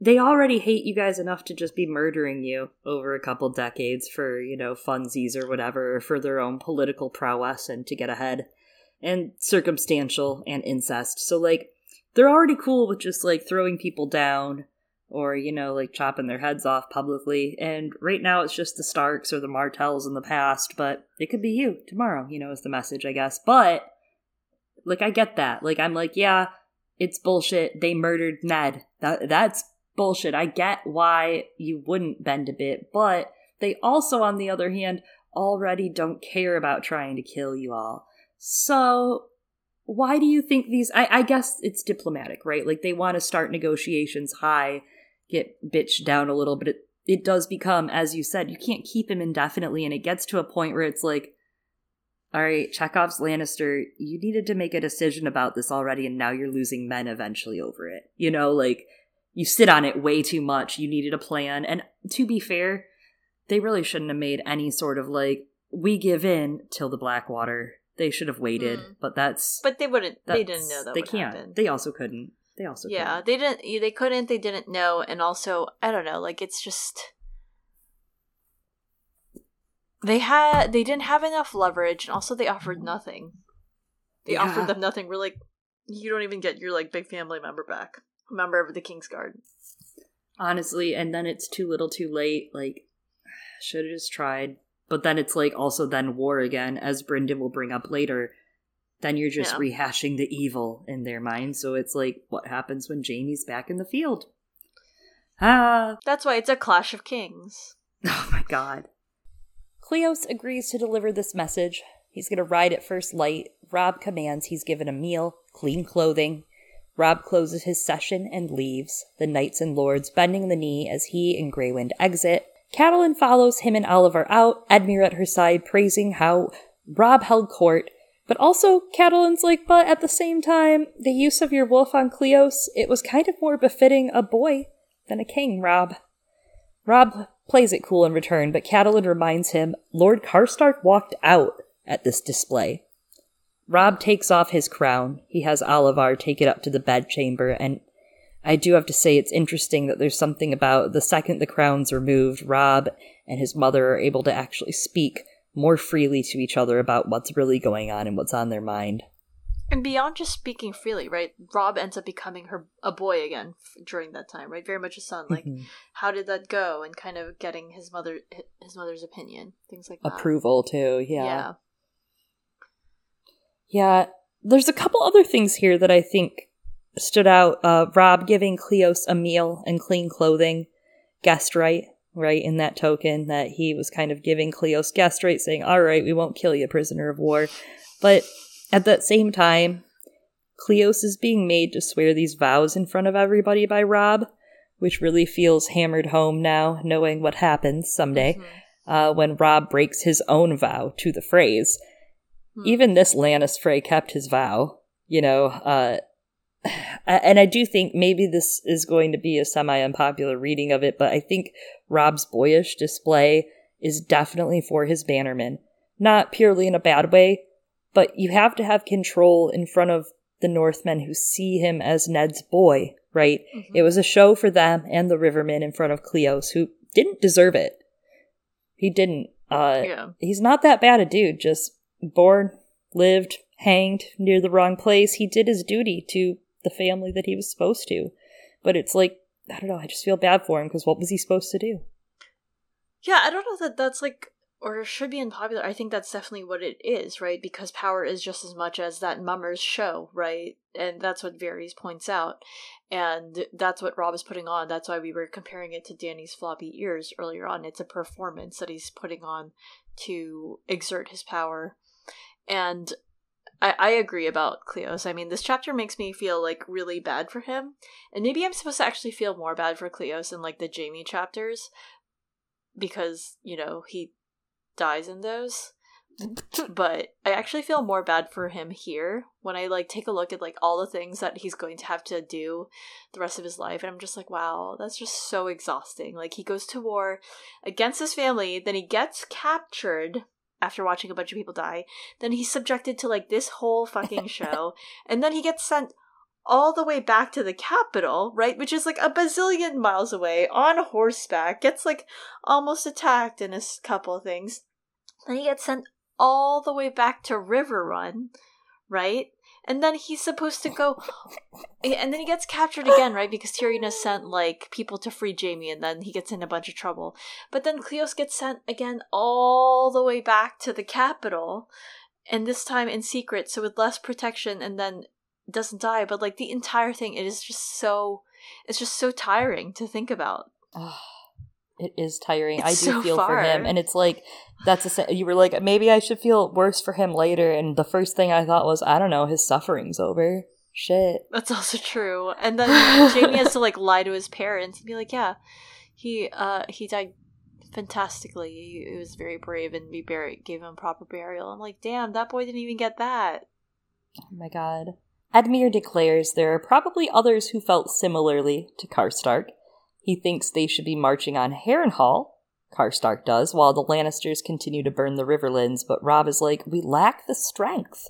they already hate you guys enough to just be murdering you over a couple decades for, you know, funsies or whatever, or for their own political prowess and to get ahead. And circumstantial and incest. So, like, they're already cool with just, like, throwing people down or, you know, like chopping their heads off publicly. And right now it's just the Starks or the Martells in the past, but it could be you tomorrow, you know, is the message, I guess. But, like, I get that. Like, I'm like, yeah, it's bullshit. They murdered Ned. That that's bullshit. I get why you wouldn't bend a bit, but they also, on the other hand, already don't care about trying to kill you all. So, why do you think these? I, I guess it's diplomatic, right? Like they want to start negotiations high, get bitched down a little, but it, it does become, as you said, you can't keep him indefinitely, and it gets to a point where it's like, all right, Chekhov's Lannister, you needed to make a decision about this already, and now you're losing men eventually over it. You know, like you sit on it way too much. You needed a plan. And to be fair, they really shouldn't have made any sort of like, we give in till the Blackwater. They should have waited, mm. but that's. But they wouldn't. They didn't know that. They can't. Happen. They also couldn't. They also. Yeah, couldn't. they didn't. They couldn't. They didn't know, and also, I don't know. Like it's just. They had. They didn't have enough leverage, and also they offered nothing. They yeah. offered them nothing. We're like, you don't even get your like big family member back member of the King's Guard. Honestly, and then it's too little too late. Like, should have just tried. But then it's like also then war again, as Brynden will bring up later. then you're just Yeah. rehashing the evil in their mind. So it's like what happens when Jaime's back in the field. Ah, That's why it's a clash of kings. oh my god. Cleos agrees to deliver this message. He's going to ride at first light. Robb commands he's given a meal, clean clothing. Robb closes his session and leaves, the knights and lords bending the knee as he and Greywind exit. Catelyn follows him and Olyvar out, Edmure at her side praising how Robb held court. But also, Catelyn's like, but at the same time, the use of your wolf on Cleos, it was kind of more befitting a boy than a king, Robb. Robb plays it cool in return, but Catelyn reminds him Lord Karstark walked out at this display. Robb takes off his crown. He has Olyvar take it up to the bedchamber, and I do have to say it's interesting that there's something about the second the crown's removed, Robb and his mother are able to actually speak more freely to each other about what's really going on and what's on their mind. And beyond just speaking freely, right? Robb ends up becoming her a boy again f- during that time, right? Very much a son. Like, Mhm. how did that go? And kind of getting his mother his mother's opinion, things like that. Approval, too, yeah. yeah. Yeah, there's a couple other things here that I think stood out. Uh, Robb giving Cleos a meal and clean clothing, guest right, right, in that token that he was kind of giving Cleos guest right, saying, All right, we won't kill you, prisoner of war. But at that same time, Cleos is being made to swear these vows in front of everybody by Robb, which really feels hammered home now, knowing what happens someday Mhm. uh, when Robb breaks his own vow to the Freys Hmm. even this Lannis Frey kept his vow, you know. Uh, and I do think maybe this is going to be a semi unpopular reading of it, but I think Robb's boyish display is definitely for his bannermen. Not purely in a bad way, but you have to have control in front of the Northmen who see him as Ned's boy, right? Mhm. It was a show for them and the Rivermen in front of Cleos, who didn't deserve it. He didn't. Uh, yeah. he's not that bad a dude. Just born, lived, hanged near the wrong place. He did his duty to the family that he was supposed to. But it's like, I don't know, I just feel bad for him because what was he supposed to do? Yeah, I don't know that that's like or should be unpopular. I think that's definitely what it is, right? Because power is just as much as that mummers show, right? And that's what Varys points out. And that's what Robb is putting on. That's why we were comparing it to Dany's floppy ears earlier on. It's a performance that he's putting on to exert his power. And I, I agree about Cleos. I mean, this chapter makes me feel like really bad for him. And maybe I'm supposed to actually feel more bad for Cleos in like the Jaime chapters because, you know, he dies in those. but I actually feel more bad for him here when I like take a look at like all the things that he's going to have to do the rest of his life and I'm just like wow that's just so exhausting like he goes to war against his family then he gets captured after watching a bunch of people die then he's subjected to like this whole fucking show and then he gets sent all the way back to the capital right which is like a bazillion miles away on horseback gets like almost attacked in a couple of things then he gets sent all the way back to Riverrun, right? And then he's supposed to go, and then he gets captured again, right? Because Tyrion has sent like people to free Jaime, and then he gets in a bunch of trouble. But then Cleos gets sent again all the way back to the capital, and this time in secret, so with less protection, and then doesn't die. But like the entire thing, it is just so, it's just so tiring to think about. It is tiring. It's I do so feel for him, and it's like that's a. You were like, maybe I should feel worse for him later, and the first thing I thought was, I don't know, his suffering's over. Shit. That's also true. And then Jaime has to like lie to his parents and be like, "Yeah, he uh he died fantastically. He, he was very brave, and we buried, gave him proper burial." I'm like, "Damn, that boy didn't even get that." Oh my god. Edmure declares there are probably others who felt similarly to Karstark. He thinks they should be marching on Harrenhal. Karstark does, while the Lannisters continue to burn the Riverlands, but Robb is like, we lack the strength.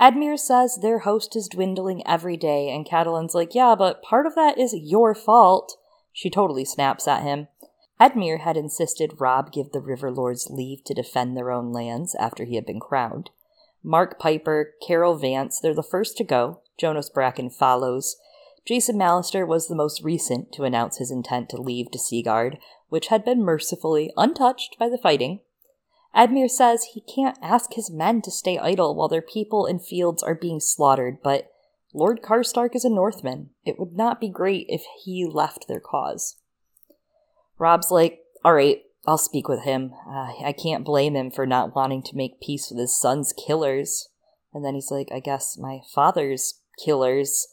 Edmure says their host is dwindling every day, and Catelyn's like, yeah, but part of that is your fault. She totally snaps at him. Edmure had insisted Robb give the River Lords leave to defend their own lands after he had been crowned. Marq Piper, Karyl Vance, they're the first to go. Jonos Bracken follows. Jason Mallister was the most recent to announce his intent to leave to Seagard, which had been mercifully untouched by the fighting. Edmure says he can't ask his men to stay idle while their people and fields are being slaughtered, but Lord Karstark is a Northman. It would not be great if he left their cause. Robb's like, All right, I'll speak with him. Uh, I can't blame him for not wanting to make peace with his son's killers. And then he's like, I guess my father's killers.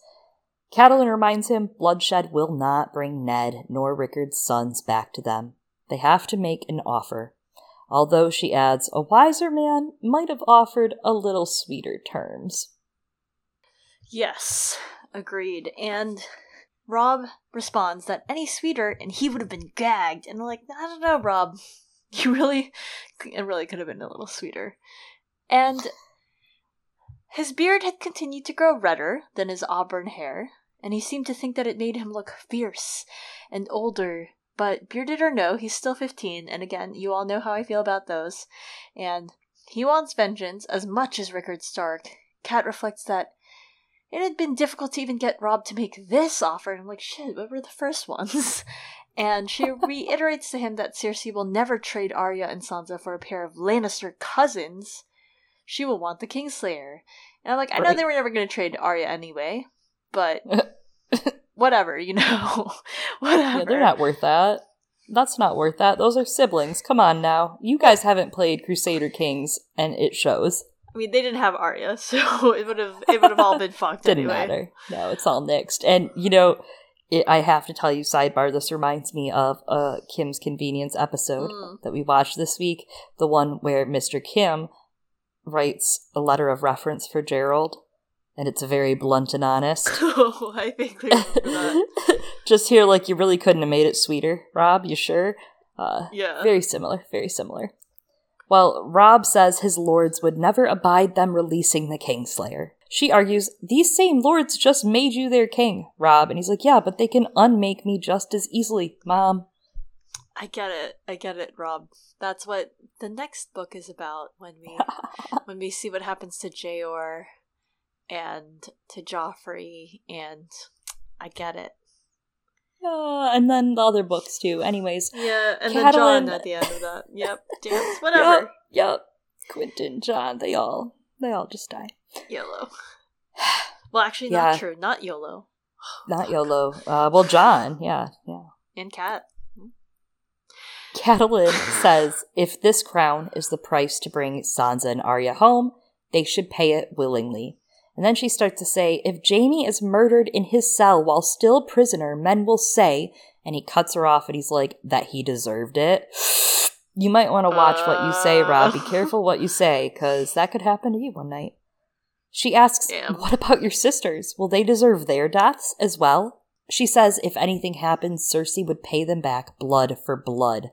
Catelyn reminds him bloodshed will not bring Ned nor Rickard's sons back to them. They have to make an offer. Although, she adds, a wiser man might have offered a little sweeter terms. Yes, agreed. And Robb responds that any sweeter and he would have been gagged. And like, I don't know, Robb. You really, it really could have been a little sweeter. And his beard had continued to grow redder than his auburn hair, and he seemed to think that it made him look fierce and older. But bearded or no, he's still 15, and again, you all know how I feel about those. And he wants vengeance as much as Rickard Stark. Cat reflects that it had been difficult to even get Robb to make this offer. And I'm like, shit, what were the first ones? and she reiterates to him that Cersei will never trade Arya and Sansa for a pair of Lannister cousins. She will want the Kingslayer. And I'm like, I know Right. they were never going to trade Arya anyway, but whatever, you know. whatever. Yeah, they're not worth that. That's not worth that. Those are siblings. Come on now. You guys haven't played Crusader Kings, and it shows. I mean, they didn't have Arya, so it would have it would have all been fucked Didn't anyway. matter. No, it's all nixed. And, you know, it, I have to tell you, sidebar, this reminds me of a Kim's Convenience episode Mm. that we watched this week. The one where Mr. Kim writes a letter of reference for Gerald, and it's very blunt and honest. Oh, I think we remember that. Just here, like, you really couldn't have made it sweeter, Robb. You sure? Uh, Yeah. very similar, very similar. Well, Robb says his lords would never abide them releasing the Kingslayer. She argues, These same lords just made you their king, Robb. And he's like, Yeah, but they can unmake me just as easily, Mom. I get it. I get it, Robb. That's what the next book is about when we when we see what happens to Jayor and to Joffrey and I get it. Uh, and then the other books, too. Anyways, Yeah, and then then Jon at the end of that. Yep. Dance, whatever. Yep, yup. Quentyn, Jon, they all, they all just die. YOLO. Well, actually, Yeah. not true. Not YOLO. Not YOLO. Uh, well, Jon, yeah, yeah. And Cat. Catelyn says if this crown is the price to bring Sansa and Arya home, they should pay it willingly. And then she starts to say, if Jaime is murdered in his cell while still prisoner, men will say, and he cuts her off and he's like, that he deserved it. You might want to watch what you say, Robb. Be Uh. careful what you say, because that could happen to you one night. She asks, Damn. What about your sisters? Will they deserve their deaths as well? She says if anything happens, Cersei would pay them back blood for blood.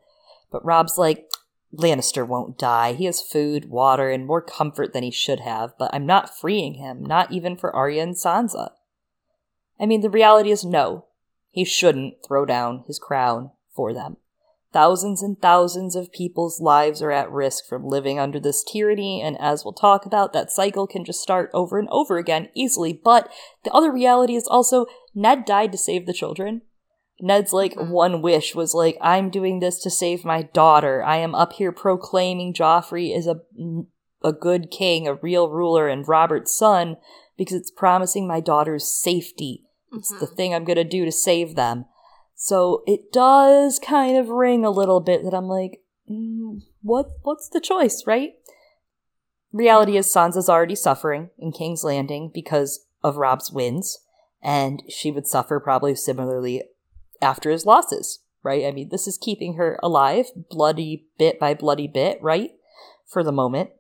But Robb's like, Lannister won't die. He has food, water, and more comfort than he should have, but I'm not freeing him, not even for Arya and Sansa. I mean, the reality is no. He shouldn't throw down his crown for them. Thousands and thousands of people's lives are at risk from living under this tyranny, and as we'll talk about, that cycle can just start over and over again easily. But the other reality is also Ned died to save the children. Ned's like Mhm. one wish was like, I'm doing this to save my daughter. I am up here proclaiming Joffrey is a a good king, a real ruler, and Robert's son because it's promising my daughter's safety. It's the Mhm. thing I'm gonna do to save them. So it does kind of ring a little bit that I'm like, mm, what? What's the choice, right? Reality is Sansa's already suffering in King's Landing because of Robb's wins, and she would suffer probably similarly after his losses, right? I mean, this is keeping her alive, bloody bit by bloody bit, right? For the moment.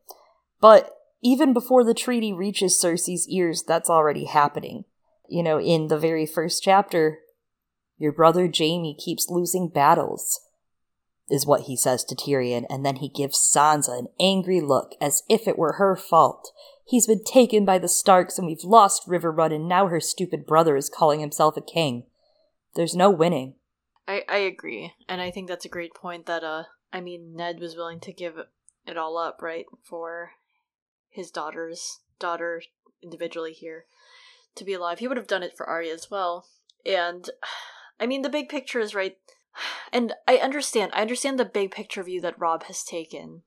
But even before the treaty reaches Cersei's ears, that's already happening. You know, in the very first chapter, your brother Jaime keeps losing battles, is what he says to Tyrion, and then he gives Sansa an angry look as if it were her fault. He's been taken by the Starks and we've lost Riverrun, and now her stupid brother is calling himself a king. There's no winning. I, I agree. And I think that's a great point that, uh, I mean, Ned was willing to give it all up, right? For his daughter's daughter individually here to be alive. He would have done it for Arya as well. And, I mean, the big picture is right. And I understand. I understand the big picture view that Robb has taken.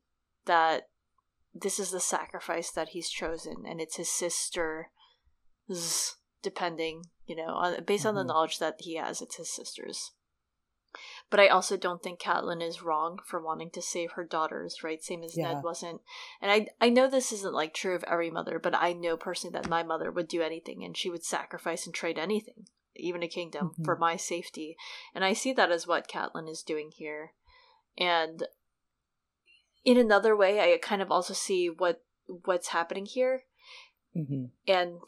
that this is the sacrifice that he's chosen, and it's his sister's, depending, you know, on, based on the Mhm. knowledge that he has, it's his sister's. But I also don't think Catelyn is wrong for wanting to save her daughters, right? Same as Yeah. Ned wasn't. And I I know this isn't like true of every mother, but I know personally that my mother would do anything and she would sacrifice and trade anything, even a kingdom, Mhm. for my safety. And I see that as what Catelyn is doing here. And in another way, I kind of also see what what's happening here hmm and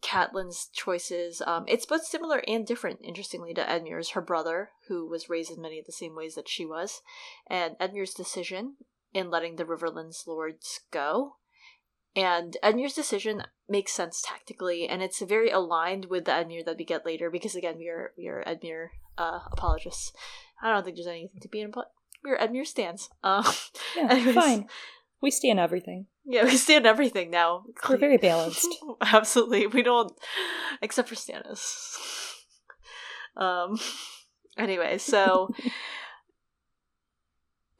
Catelyn's choices. Um, it's both similar and different, interestingly, to Edmure's, her brother, who was raised in many of the same ways that she was, and Edmure's decision in letting the Riverlands lords go. And Edmure's decision makes sense tactically, and it's very aligned with the Edmure that we get later, because again, we are we are Edmure uh, apologists. I don't think there's anything to be in, but we're Edmure stands. Um, Yeah, anyways, fine. We stand everything. Yeah, we stand everything now. We're very balanced. Absolutely. We don't except for Stannis. Um anyway, so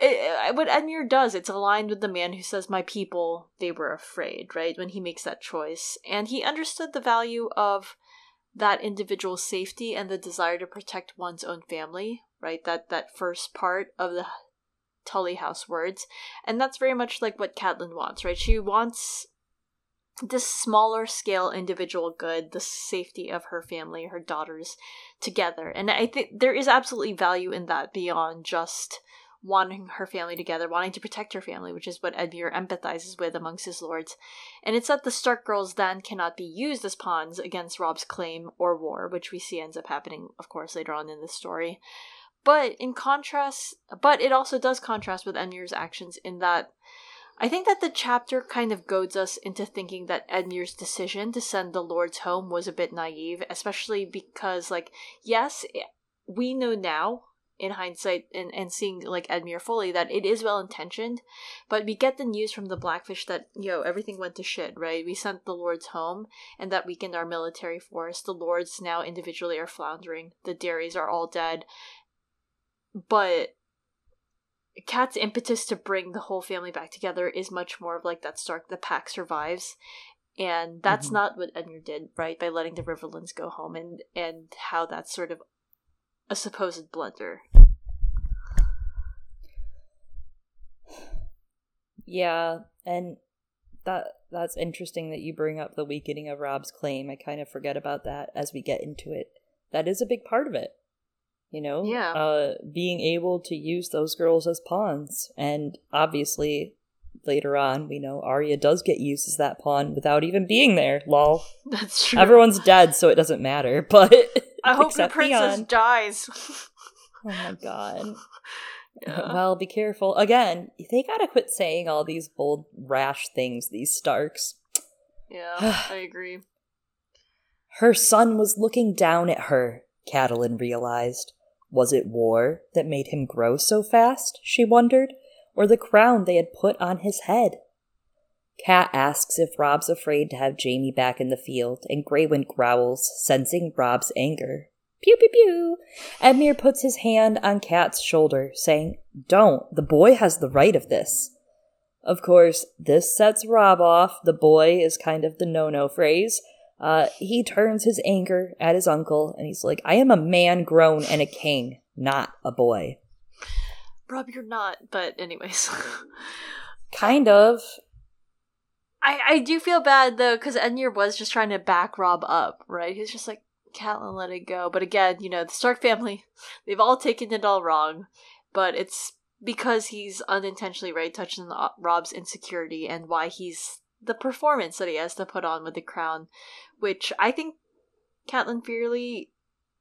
it, what Edmure does, it's aligned with the man who says, My people, they were afraid, right? When he makes that choice. And he understood the value of that individual safety and the desire to protect one's own family, right? That that first part of the Tully House words. And that's very much like what Catelyn wants, right? She wants this smaller scale individual good, the safety of her family, her daughters together. And I think there is absolutely value in that beyond just wanting her family together, wanting to protect her family, which is what Edmure empathizes with amongst his lords. And it's that the Stark girls then cannot be used as pawns against Robb's claim or war, which we see ends up happening, of course, later on in the story. But in contrast, but it also does contrast with Edmure's actions in that I think that the chapter kind of goads us into thinking that Edmure's decision to send the lords home was a bit naive, especially because, like, yes, we know now in hindsight and, and seeing like Edmure fully that it is well intentioned, but we get the news from the Blackfish that yo everything went to shit, right? We sent the lords home, and that weakened our military force. The lords now individually are floundering. The dairies are all dead, but Cat's impetus to bring the whole family back together is much more of like that Stark the pack survives. And that's Mhm. not what Edmure did, right? By letting the Riverlands go home and and how that's sort of a supposed blunder. Yeah, and that that's interesting that you bring up the weakening of Robb's claim. I kind of forget about that as we get into it. That is a big part of it. You know? Yeah. Uh being able to use those girls as pawns. And obviously later on we know Arya does get used as that pawn without even being there. Lol. That's true. Everyone's dead, so it doesn't matter. But I hope the princess Theon. dies. Oh my god. Yeah. Well, be careful. Again, they gotta quit saying all these bold, rash things, these Starks. yeah, I agree. Her son was looking down at her, Catelyn realized. Was it war that made him grow so fast, she wondered, or the crown they had put on his head? Cat asks if Robb's afraid to have Jaime back in the field, and Greywind growls, sensing Robb's anger. Pew pew pew! Edmure puts his hand on Cat's shoulder, saying, Don't, the boy has the right of this. Of course, this sets Robb off. The boy is kind of the no no phrase. Uh, he turns his anger at his uncle and he's like, I am a man grown and a king, not a boy. Robb, you're not, but anyways. Kind of. I, I do feel bad though, because Edmure was just trying to back Robb up, right? He's just like, Catelyn, let it go. But again, you know, the Stark family, they've all taken it all wrong, but it's because he's unintentionally, right, touching Robb's insecurity and why he's the performance that he has to put on with the crown, which I think Catelyn fairly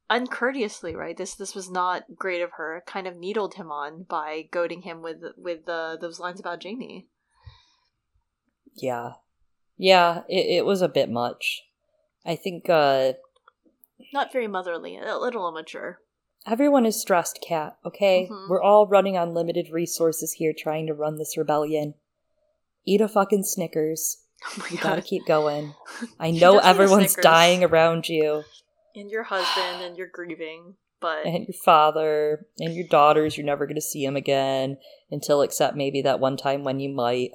uncourteously, right? This this was not great of her. Kind of needled him on by goading him with with uh, those lines about Jaime. Yeah. Yeah, it, it was a bit much. I think uh, Not very motherly, a little immature. everyone is stressed, Cat, okay? Mhm. We're all running on limited resources here trying to run this rebellion. Eat a fucking Snickers. Oh my You god. gotta keep going. I know does need a everyone's dying around you. And your husband, and you're grieving. but and your father and your daughters you're never to see them again until except maybe that one time when you might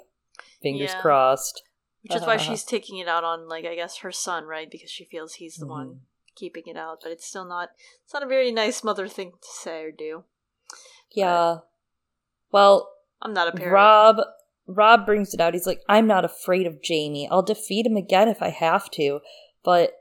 fingers Yeah. crossed which is why she's taking it out on like I guess her son, right? Because she feels he's the one Mhm. keeping it out, but it's still not it's not a very nice mother thing to say or do. yeah well I'm not a parent. rob robb brings it out he's like i'm not afraid of jaime i'll defeat him again if i have to but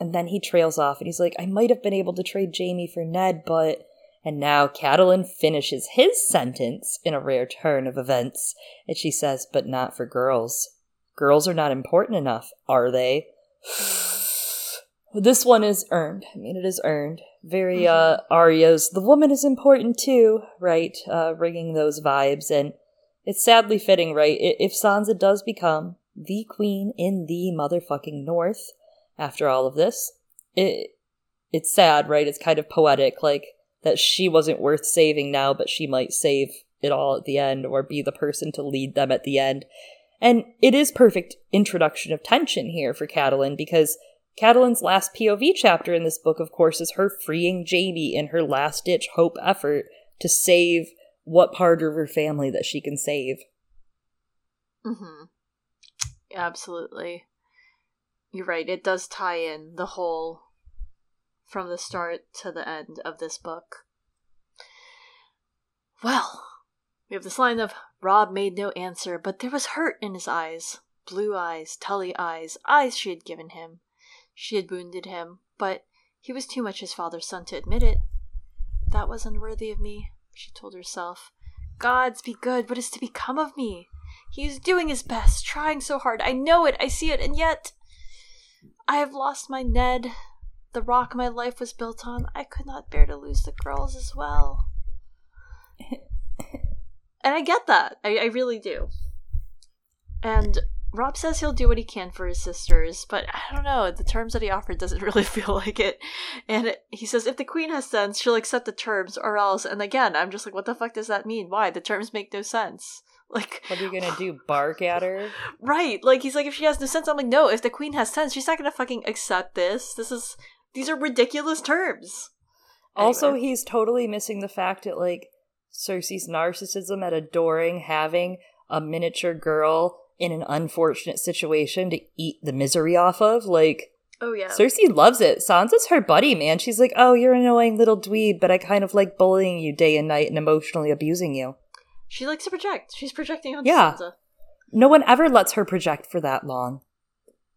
and then he trails off and he's like i might have been able to trade jaime for ned but and now Catelyn finishes his sentence in a rare turn of events, and she says, but not for girls. Girls are not important enough, are they? this one is earned. I mean, it is earned. Very, uh, Arya's, the woman is important too, right? Uh, ringing those vibes, and it's sadly fitting, right? If Sansa does become the queen in the motherfucking North after all of this, it, it's sad, right? It's kind of poetic, like that she wasn't worth saving now, but she might save it all at the end or be the person to lead them at the end. And it is perfect introduction of tension here for Catelyn because Catelyn's last POV chapter in this book, of course, is her freeing Jaime in her last ditch hope effort to save what part of her family that she can save. Mm-hmm. Absolutely. You're right. It does tie in the whole from the start to the end of this book. Well, we have this line of Robb made no answer, but there was hurt in his eyes. Blue eyes, Tully eyes, eyes she had given him. She had wounded him, but he was too much his father's son to admit it. That was unworthy of me, she told herself. Gods be good, what is to become of me? He is doing his best, trying so hard. I know it, I see it, and yet I have lost my Ned, the rock my life was built on. I could not bear to lose the girls as well. and I get that. I, I really do. And Robb says he'll do what he can for his sisters, but I don't know. The terms that he offered doesn't really feel like it. And it, he says if the queen has sense, she'll accept the terms, or else. And again, I'm just like, what the fuck does that mean? Why? The terms make no sense. Like, What are you gonna do? Bark at her? Right. Like he's like, if she has no sense, I'm like, no, if the queen has sense, she's not gonna fucking accept this. This is these are ridiculous terms. Also, Anyway. he's totally missing the fact that, like, Cersei's narcissism at adoring having a miniature girl in an unfortunate situation to eat the misery off of. Like, Oh yeah. Cersei loves it. Sansa's her buddy, man. She's like, oh, you're an annoying little dweeb, but I kind of like bullying you day and night and emotionally abusing you. she likes to project. She's projecting on Yeah. Sansa. No one ever lets her project for that long.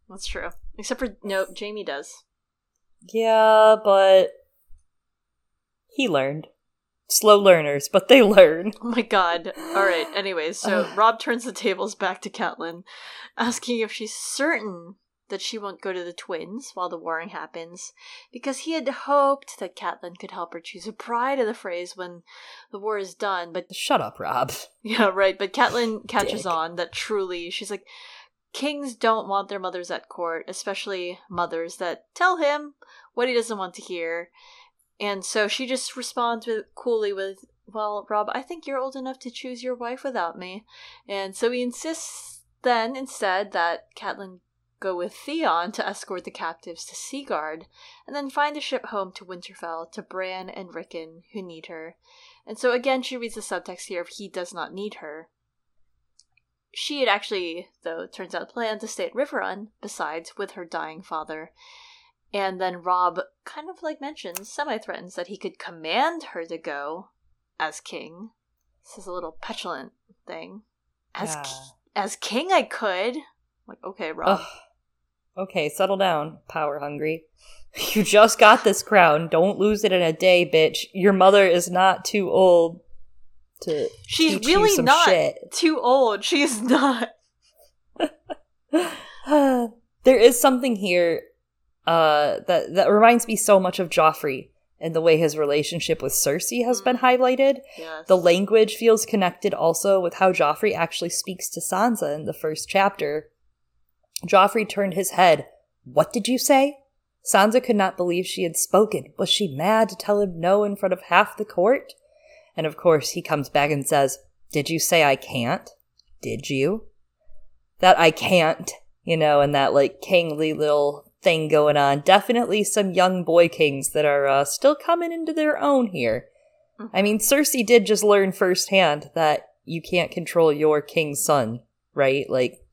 That's true. Except for no, Jaime does. Yeah, but he learned. Slow learners, but they learn. Oh my god. Alright, anyways, so Robb turns the tables back to Catelyn, asking if she's certain that she won't go to the twins while the warring happens, because he had hoped that Catelyn could help her choose a bride of the Freys when the war is done, but Shut up, Robb. Yeah, right. But Catelyn catches Dick. on that truly, she's like, kings don't want their mothers at court, especially mothers that tell him what he doesn't want to hear. And so she just responds with coolly with, "Well, Robb, I think you're old enough to choose your wife without me." And so he insists then instead that Catelyn go with Theon to escort the captives to Seagard, and then find a ship home to Winterfell to Bran and Rickon, who need her. And so again, she reads the subtext here of he does not need her. She had actually, though, turns out, planned to stay at Riverrun, besides, with her dying father. And then Robb kind of like mentions, semi threatens that he could command her to go as king. This is a little petulant thing. As, Yeah. ki- as king, I could. like, okay, Robb. Ugh. Okay, settle down, power hungry. You just got this crown. Don't lose it in a day, bitch. Your mother is not too old to. She's really not shit. too old. She's not. there is something here uh, that that reminds me so much of Joffrey and the way his relationship with Cersei has been highlighted. Yes. The language feels connected also with how Joffrey actually speaks to Sansa in the first chapter. Joffrey turned his head. What did you say? Sansa could not believe she had spoken. Was she mad to tell him no in front of half the court? And of course, he comes back and says, Did you say I can't? Did you? That I can't, you know, and that like kingly little thing going on. Definitely some young boy kings that are uh, still coming into their own here. Mhm. I mean, Cersei did just learn firsthand that you can't control your king's son, right? Like,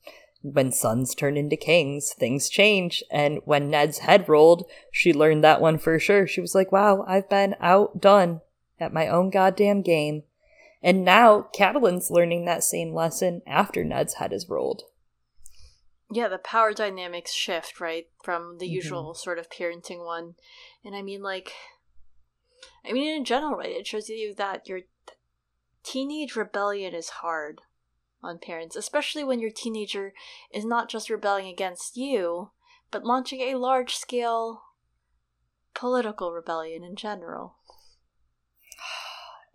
when sons turn into kings, things change. And when Ned's head rolled, she learned that one for sure. She was like, wow, I've been outdone at my own goddamn game. And now Catelyn's learning that same lesson after Ned's head is rolled. Yeah, the power dynamics shift, right? From the Mhm. usual sort of parenting one. And I mean, like, I mean, in general, right? It shows you that your teenage rebellion is hard on parents, especially when your teenager is not just rebelling against you, but launching a large scale political rebellion in general.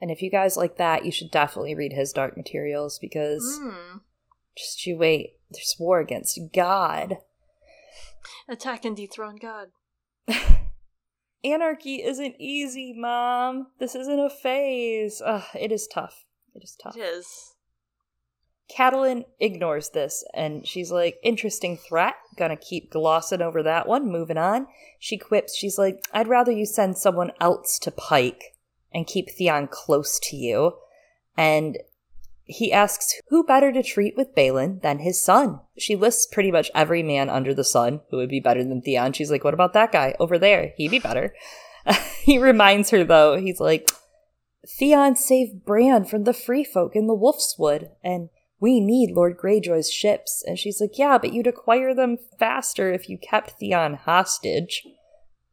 And if you guys like that, you should definitely read his Dark Materials because Mm. Just you wait. There's war against God. Attack and dethrone God. Anarchy isn't easy, Mom. This isn't a phase. Ugh, it is tough. It is tough. It is. Catelyn ignores this and she's like, interesting threat. Gonna keep glossing over that one. Moving on. She quips, she's like, I'd rather you send someone else to Pike and keep Theon close to you. And he asks who better to treat with Balon than his son. She lists pretty much every man under the sun who would be better than Theon. She's like, what about that guy over there? He'd be better. he reminds her though, he's like, Theon saved Bran from the free folk in the Wolf's Wood, and we need Lord Greyjoy's ships. And she's like, yeah, but you'd acquire them faster if you kept Theon hostage.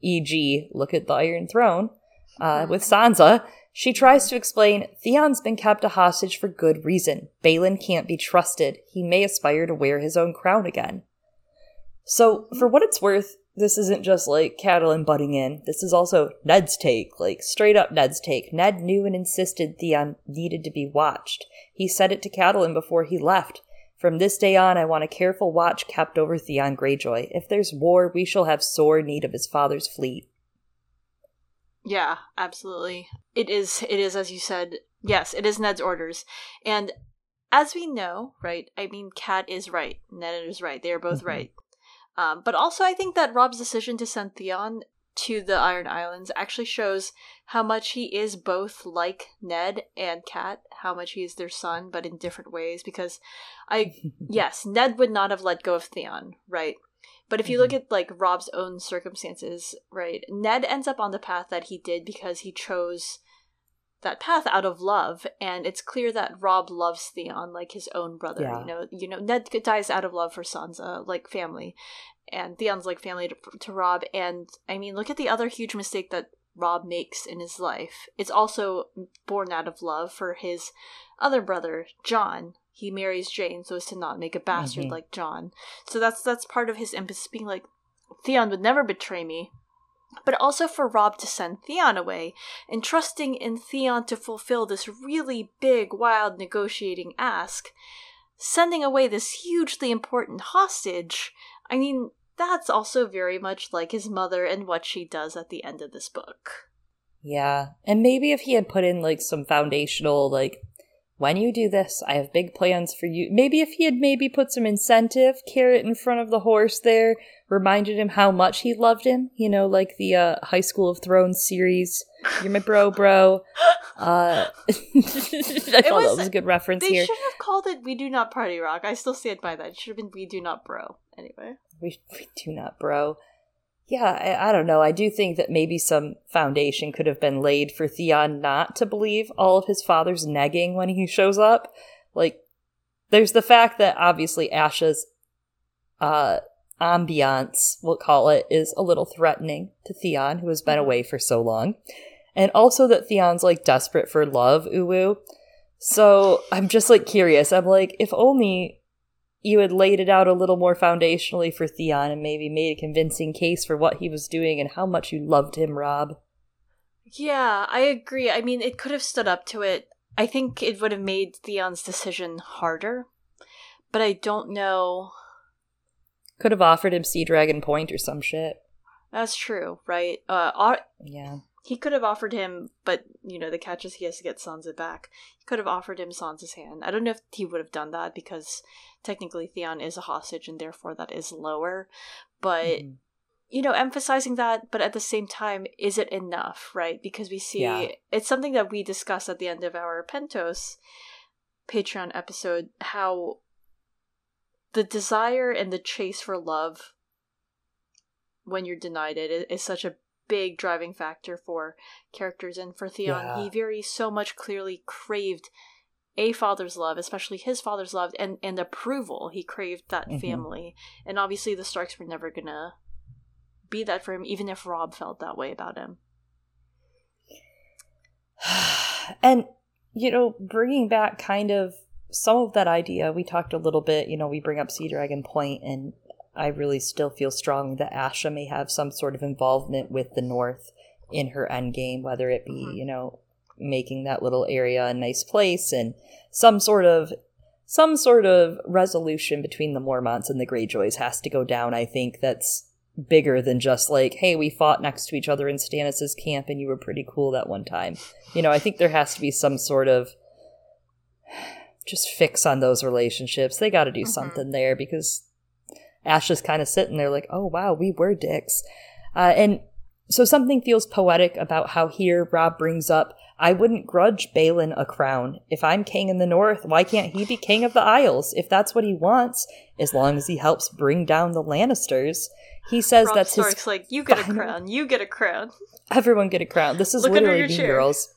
E.g., look at the Iron Throne. Uh, with Sansa, she tries to explain Theon's been kept a hostage for good reason. Balon can't be trusted. He may aspire to wear his own crown again. So, for what it's worth, this isn't just like Catelyn butting in. This is also Ned's take, like straight up Ned's take. Ned knew and insisted Theon needed to be watched. He said it to Catelyn before he left. From this day on, I want a careful watch kept over Theon Greyjoy. If there's war, we shall have sore need of his father's fleet. Yeah, absolutely. It is it is as you said. Yes, it is Ned's orders. And as we know, right? I mean Cat is right. Ned is right. They are both Mhm. right. Um, but also I think that Robb's decision to send Theon to the Iron Islands actually shows how much he is both like Ned and Cat, how much he is their son, but in different ways. Because I yes, Ned would not have let go of Theon, right? But if you look mm-hmm. at like Robb's own circumstances, right, Ned ends up on the path that he did because he chose that path out of love, and it's clear that Robb loves Theon like his own brother. Yeah. You know, you know, Ned dies out of love for Sansa, like family, and Theon's like family to, to Robb. And I mean, look at the other huge mistake that Robb makes in his life. It's also born out of love for his other brother, Jon. He marries Jeyne so as to not make a bastard Mhm. like Jon. So that's that's part of his impetus being like, Theon would never betray me. But also for Robb to send Theon away and trusting in Theon to fulfill this really big, wild negotiating ask, sending away this hugely important hostage. I mean, that's also very much like his mother and what she does at the end of this book. Yeah. And maybe if he had put in like some foundational, like, when you do this, I have big plans for you. Maybe if he had maybe put some incentive carrot in front of the horse there, reminded him how much he loved him, you know, like the uh, High School of Thrones series. You're my bro, bro. Uh, I thought was- that was a good reference They here. should have called it We Do Not Party Rock. I still stand by that. It should have been We Do Not Bro. Anyway. We, we do not, bro. Yeah, I, I don't know. I do think that maybe some foundation could have been laid for Theon not to believe all of his father's negging when he shows up. Like, there's the fact that obviously Asha's uh, ambiance, we'll call it, is a little threatening to Theon, who has been away for so long. And also that Theon's like desperate for love, uwu. So I'm just like curious. I'm like, if only you had laid it out a little more foundationally for Theon and maybe made a convincing case for what he was doing and how much you loved him, Robb. Yeah, I agree. I mean, it could have stood up to it. I think it would have made Theon's decision harder, but I don't know. Could have offered him Sea Dragon Point or some shit. That's true, right? Uh, Yeah. he could have offered him, but you know, the catch is he has to get Sansa back. He could have offered him Sansa's hand. I don't know if he would have done that because technically Theon is a hostage and therefore that is lower. But Mhm. you know, emphasizing that, but at the same time, is it enough, right? Because we see Yeah. it's something that we discussed at the end of our Pentos Patreon episode how the desire and the chase for love when you're denied it is such a big driving factor for characters and for Theon Yeah. he very so much clearly craved a father's love especially his father's love and and approval he craved that Mhm. family and obviously the Starks were never gonna be that for him even if Robb felt that way about him and you know bringing back kind of some of that idea we talked a little bit you know we bring up sea dragon point and i really still feel strongly that asha may have some sort of involvement with the north in her endgame whether it be Mhm. you know making that little area a nice place and some sort of some sort of resolution between the mormonts and the greyjoys has to go down i think that's bigger than just like hey we fought next to each other in stannis's camp and you were pretty cool that one time you know, I think there has to be some sort of just fix on those relationships. They got to do Mhm. something there because Ash is kind of sitting there like, oh, wow, we were dicks. Uh, and so something feels poetic about how here Robb brings up, I wouldn't grudge Balon a crown. If I'm king in the north, why can't he be king of the Isles? If that's what he wants, as long as he helps bring down the Lannisters. He says Robb that's Stark's his. like you get a crown you get a crown Everyone get a crown. This is Look literally Mean chair. Girls.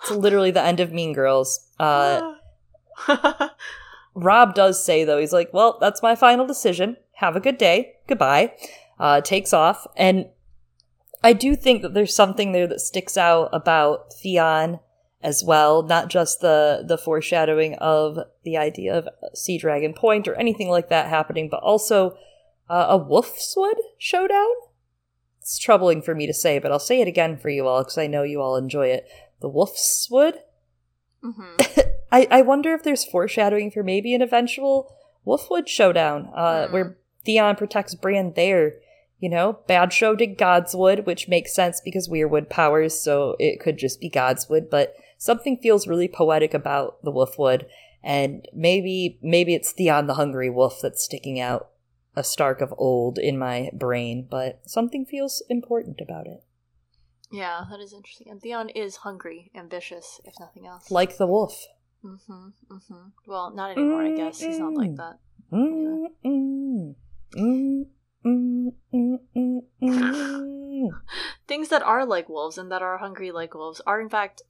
It's literally the end of Mean Girls. Uh, Robb does say though, he's like, "Well, that's my final decision. Have a good day. Goodbye." Uh, takes off, and I do think that there's something there that sticks out about Theon as well, not just the the foreshadowing of the idea of Sea Dragon Point or anything like that happening, but also uh, a Wolfswood showdown. It's troubling for me to say, but I'll say it again for you all because I know you all enjoy it. The Wolfswood. hmm I, I wonder if there's foreshadowing for maybe an eventual Wolfwood showdown, uh, Hmm. where Theon protects Bran there. You know, Bad Show did Godswood, which makes sense because we are wood powers, so it could just be Godswood, but something feels really poetic about the Wolfwood, and maybe maybe it's Theon the Hungry Wolf that's sticking out a Stark of old in my brain, but something feels important about it. Yeah, that is interesting. And Theon is hungry, ambitious, if nothing else. Like the wolf. Mm-hmm. Mm-hmm. Well, not anymore, I guess. He's not like that. Mm, mm, mm, mm. Things that are like wolves and that are hungry like wolves are in fact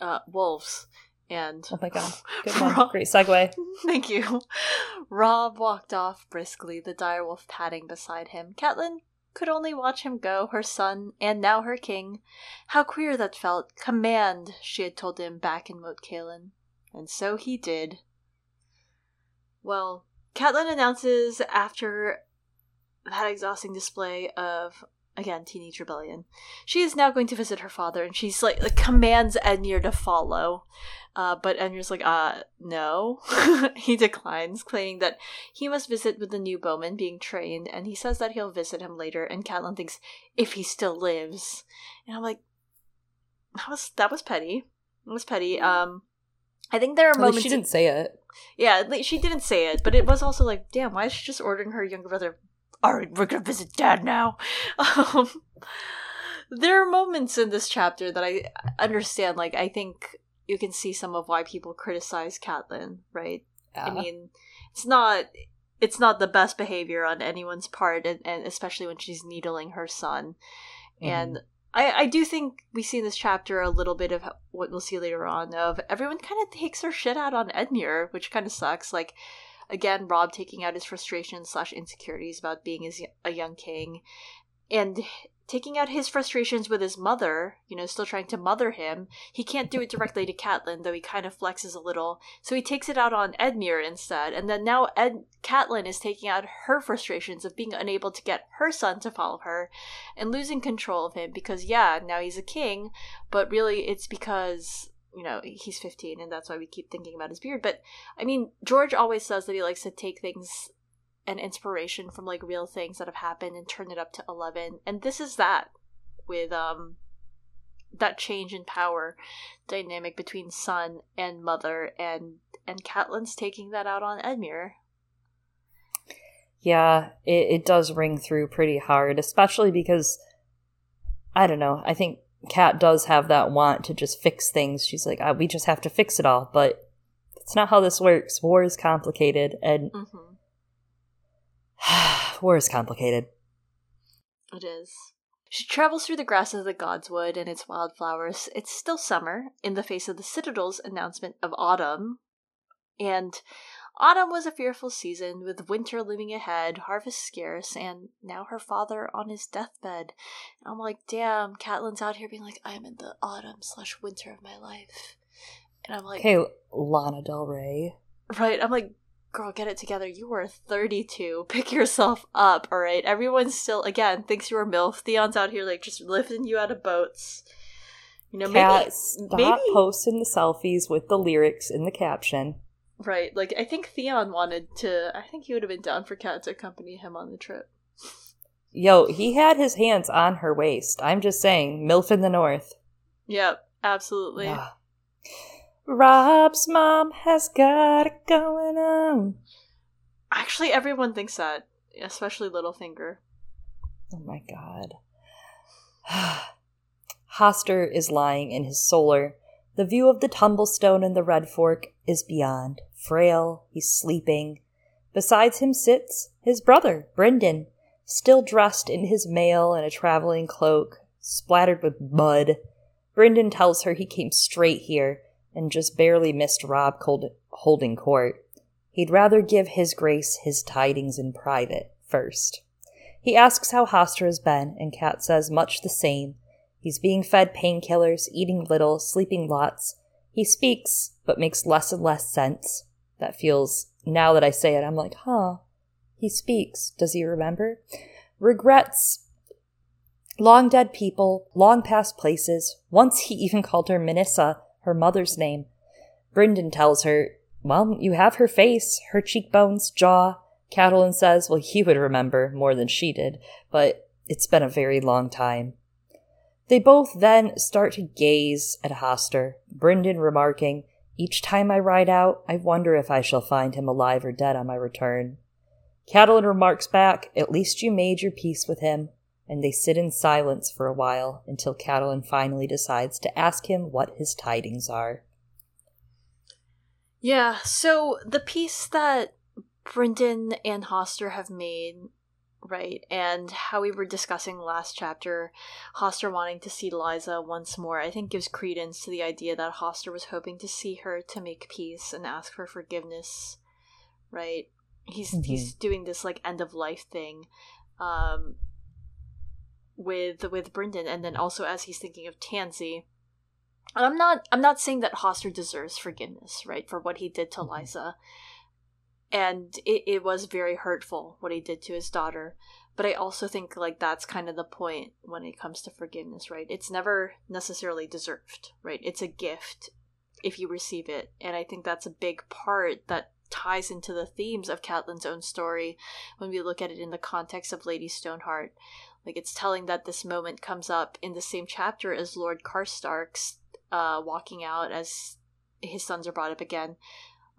uh wolves. And Oh my god. Good one. Robb- Great segue. Thank you. Robb walked off briskly, the direwolf padding beside him. Catelyn could only watch him go, her son, and now her king. How queer that felt. Command, she had told him back in Moat Cailin. And so he did. Well, Catelyn announces after that exhausting display of again teenage rebellion. She is now going to visit her father and she's like, like commands Edmure to follow. Uh, but Edmure's like uh no. He declines claiming that he must visit with the new bowman being trained and he says that he'll visit him later and Catelyn thinks if he still lives. And I'm like that was that was petty. It was petty. Um I think there are At moments she didn't say it. yeah, she didn't say it, but it was also like, damn, why is she just ordering her younger brother? All right, we're gonna visit dad now. Um, there are moments in this chapter that I understand. Like, I think you can see some of why people criticize Catelyn, right? I mean, it's not it's not the best behavior on anyone's part, and, and especially when she's needling her son. And I, I do think we see in this chapter a little bit of what we'll see later on of everyone kind of takes their shit out on Edmure, which kind of sucks. Like, again, Robb taking out his frustrations slash insecurities about being a young king, and taking out his frustrations with his mother, you know, still trying to mother him. He can't do it directly to Catelyn, though he kind of flexes a little. So he takes it out on Edmure instead. And then now Ed Catelyn is taking out her frustrations of being unable to get her son to follow her and losing control of him because yeah, now he's a king, but really it's because you know, he's 15 and that's why we keep thinking about his beard. But I mean, George always says that he likes to take things and inspiration from like real things that have happened and turn it up to 11 and this is that with um that change in power dynamic between son and mother and and Catelyn's taking that out on Edmure. Yeah, it, it does ring through pretty hard, especially because I don't know. I think Cat does have that want to just fix things. She's like, ah, we just have to fix it all, but it's not how this works. War is complicated, and Mm-hmm. war is complicated. It is. She travels through the grasses of the Godswood and its wildflowers. It's still summer in the face of the Citadel's announcement of autumn. And autumn was a fearful season, with winter looming ahead, harvest scarce, and now her father on his deathbed. And I'm like, damn, Catelyn's out here being like, I'm in the autumn slash winter of my life. And I'm like, hey, Lana Del Rey. Right. I'm like, girl, get it together. You were 32. Pick yourself up, all right? Everyone still, again, thinks you were MILF. Theon's out here, like, just lifting you out of boats. You know, Cat, maybe. stop maybe- posting the selfies with the lyrics in the caption. Right. Like, I think Theon wanted to. I think he would have been down for Cat to accompany him on the trip. Yo, he had his hands on her waist. I'm just saying, MILF in the North. Yep, absolutely. Ah. Robb's mom has got it going on. Actually, everyone thinks that, especially Littlefinger. Oh my god. Hoster is lying in his solar. The view of the tumblestone and the red fork is beyond. Frail, he's sleeping. Besides him sits his brother, Brynden, still dressed in his mail and a traveling cloak, splattered with mud. Brynden tells her he came straight here and just barely missed Robb holding court. He'd rather give his grace his tidings in private first. He asks how Hoster has been, and Cat says much the same. He's being fed painkillers, eating little, sleeping lots. He speaks, but makes less and less sense. That feels, now that I say it, I'm like, huh. He speaks. Does he remember? Regrets long dead people, long past places. Once he even called her Minisa, her mother's name. Brynden tells her, well, you have her face, her cheekbones, jaw. Catelyn says, well, he would remember more than she did, but it's been a very long time. They both then start to gaze at Hoster, Brynden remarking, Each time I ride out, I wonder if I shall find him alive or dead on my return. Catelyn remarks back, At least you made your peace with him, and they sit in silence for a while until Catelyn finally decides to ask him what his tidings are. Yeah, so the piece that Brynden and Hoster have made, right, and how we were discussing last chapter, Hoster wanting to see Lysa once more, I think gives credence to the idea that Hoster was hoping to see her to make peace and ask for forgiveness, right? He's he's doing this like end of life thing, um, with with Brynden, and then also as he's thinking of Tansy. And I'm not I'm not saying that Hoster deserves forgiveness, right, for what he did to Lysa. And it, it was very hurtful what he did to his daughter. But I also think like that's kind of the point when it comes to forgiveness, right? It's never necessarily deserved, right? It's a gift if you receive it. And I think that's a big part that ties into the themes of Catelyn's own story when we look at it in the context of Lady Stoneheart. Like it's telling that this moment comes up in the same chapter as Lord Karstark's uh, walking out as his sons are brought up again,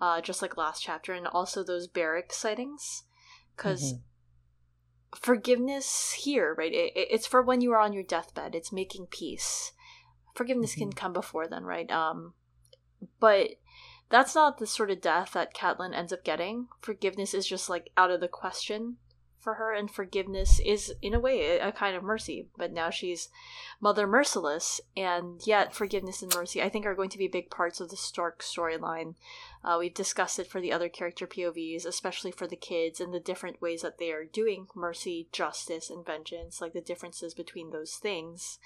uh, just like last chapter, and also those Beric sightings. Because Mhm. forgiveness here, right? It, it- it's for when you are on your deathbed. It's making peace. Forgiveness can come before then, right? Um, but that's not the sort of death that Catelyn ends up getting. Forgiveness is just like out of the question for her, and forgiveness is, in a way, a, kind of mercy. But now she's Mother Merciless, and yet forgiveness and mercy, I think, are going to be big parts of the Stark storyline. Uh, we've discussed it for the other character POVs, especially for the kids, and the different ways that they are doing mercy, justice, and vengeance, like the differences between those things.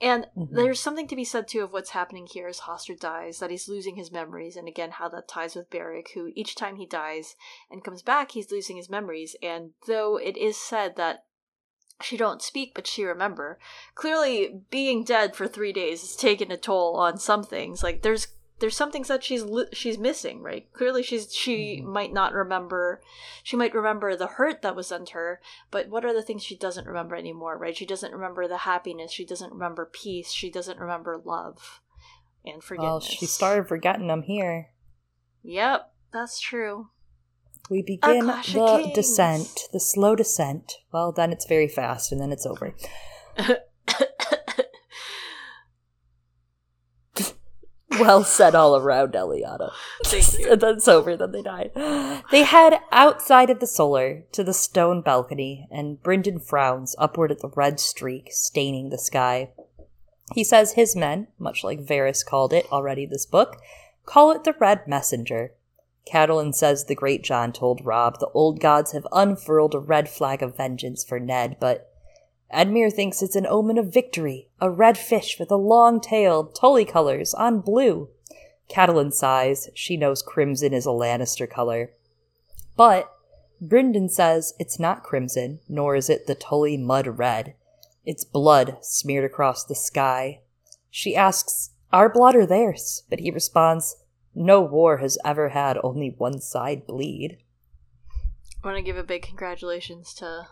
And Mhm. there's something to be said too of what's happening here as Hoster dies, that he's losing his memories, and again how that ties with Beric, who each time he dies and comes back, he's losing his memories. And though it is said that she don't speak, but she remember, clearly being dead for three days has taken a toll on some things. Like there's there's some things that she's she's missing, right? Clearly she's she mm-hmm. might not remember. She might remember the hurt that was done to her, but what are the things she doesn't remember anymore, right? She doesn't remember the happiness. She doesn't remember peace. She doesn't remember love and forgiveness. Well, she started forgetting them here. Yep, that's true. We begin the descent, the slow descent. Well, then it's very fast, and then it's over. Well said all around, Eliana. Thank you. and then it's over, then they died. They head outside of the solar to the stone balcony, and Brynden frowns upward at the red streak staining the sky. He says his men, much like Varys called it already this book, call it the Red Messenger. Catelyn says the Greatjon told Robb the old gods have unfurled a red flag of vengeance for Ned, but Edmure thinks it's an omen of victory, a red fish with a long tail, tully colors, on blue. Catelyn sighs. She knows crimson is a Lannister color. But Brynden says it's not crimson, nor is it the tully mud red. It's blood smeared across the sky. She asks, Our blood or theirs? But he responds, No war has ever had only one side bleed. I want to give a big congratulations to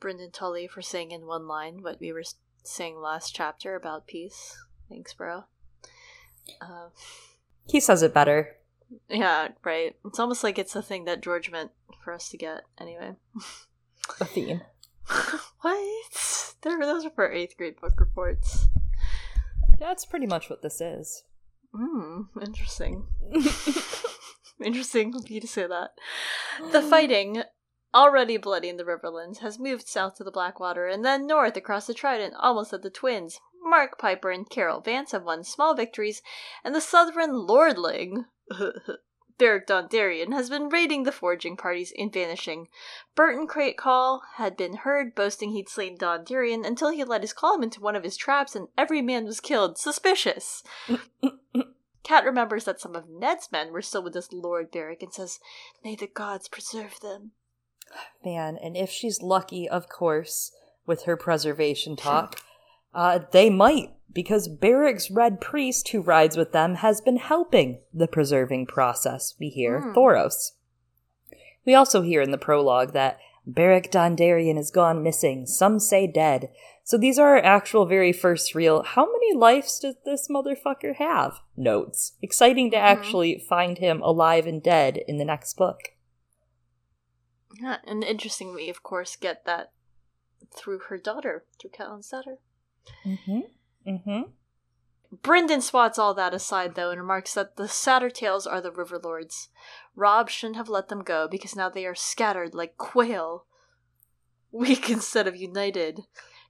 Brynden Tully for saying in one line what we were saying last chapter about peace. Thanks, bro. Uh, He says it better. yeah, right. It's almost like it's a thing that George meant for us to get. Anyway. A theme. what? There, those are for eighth grade book reports. That's pretty much what this is. Hmm, interesting. interesting of you to say that. The fighting, already bloody in the Riverlands, has moved south to the Blackwater and then north across the Trident, almost at the Twins. Marq Piper and Karyl Vance have won small victories, and the Southern Lordling, Beric Dondarrion, has been raiding the foraging parties and vanishing. Burton Crakehall had been heard boasting he'd slain Dondarrion until he let his column into one of his traps and every man was killed. Suspicious! Cat remembers that some of Ned's men were still with this Lord Beric and says, May the gods preserve them. Man, and if she's lucky, of course, with her preservation talk, uh, they might, because Beric's red priest who rides with them has been helping the preserving process, we hear, Hmm. Thoros. We also hear in the prologue that Beric Dondarrion is gone missing, some say dead. So these are our actual very first real, how many lives does this motherfucker have? Notes. Exciting to actually find him alive and dead in the next book. Yeah, and interesting, we of course get that through her daughter, through Catelyn's daughter. Mm-hmm. Mm-hmm. Brynden swats all that aside, though, and remarks that the Sattertails are the River Lords. Rob shouldn't have let them go because now they are scattered like quail. Weak instead of united.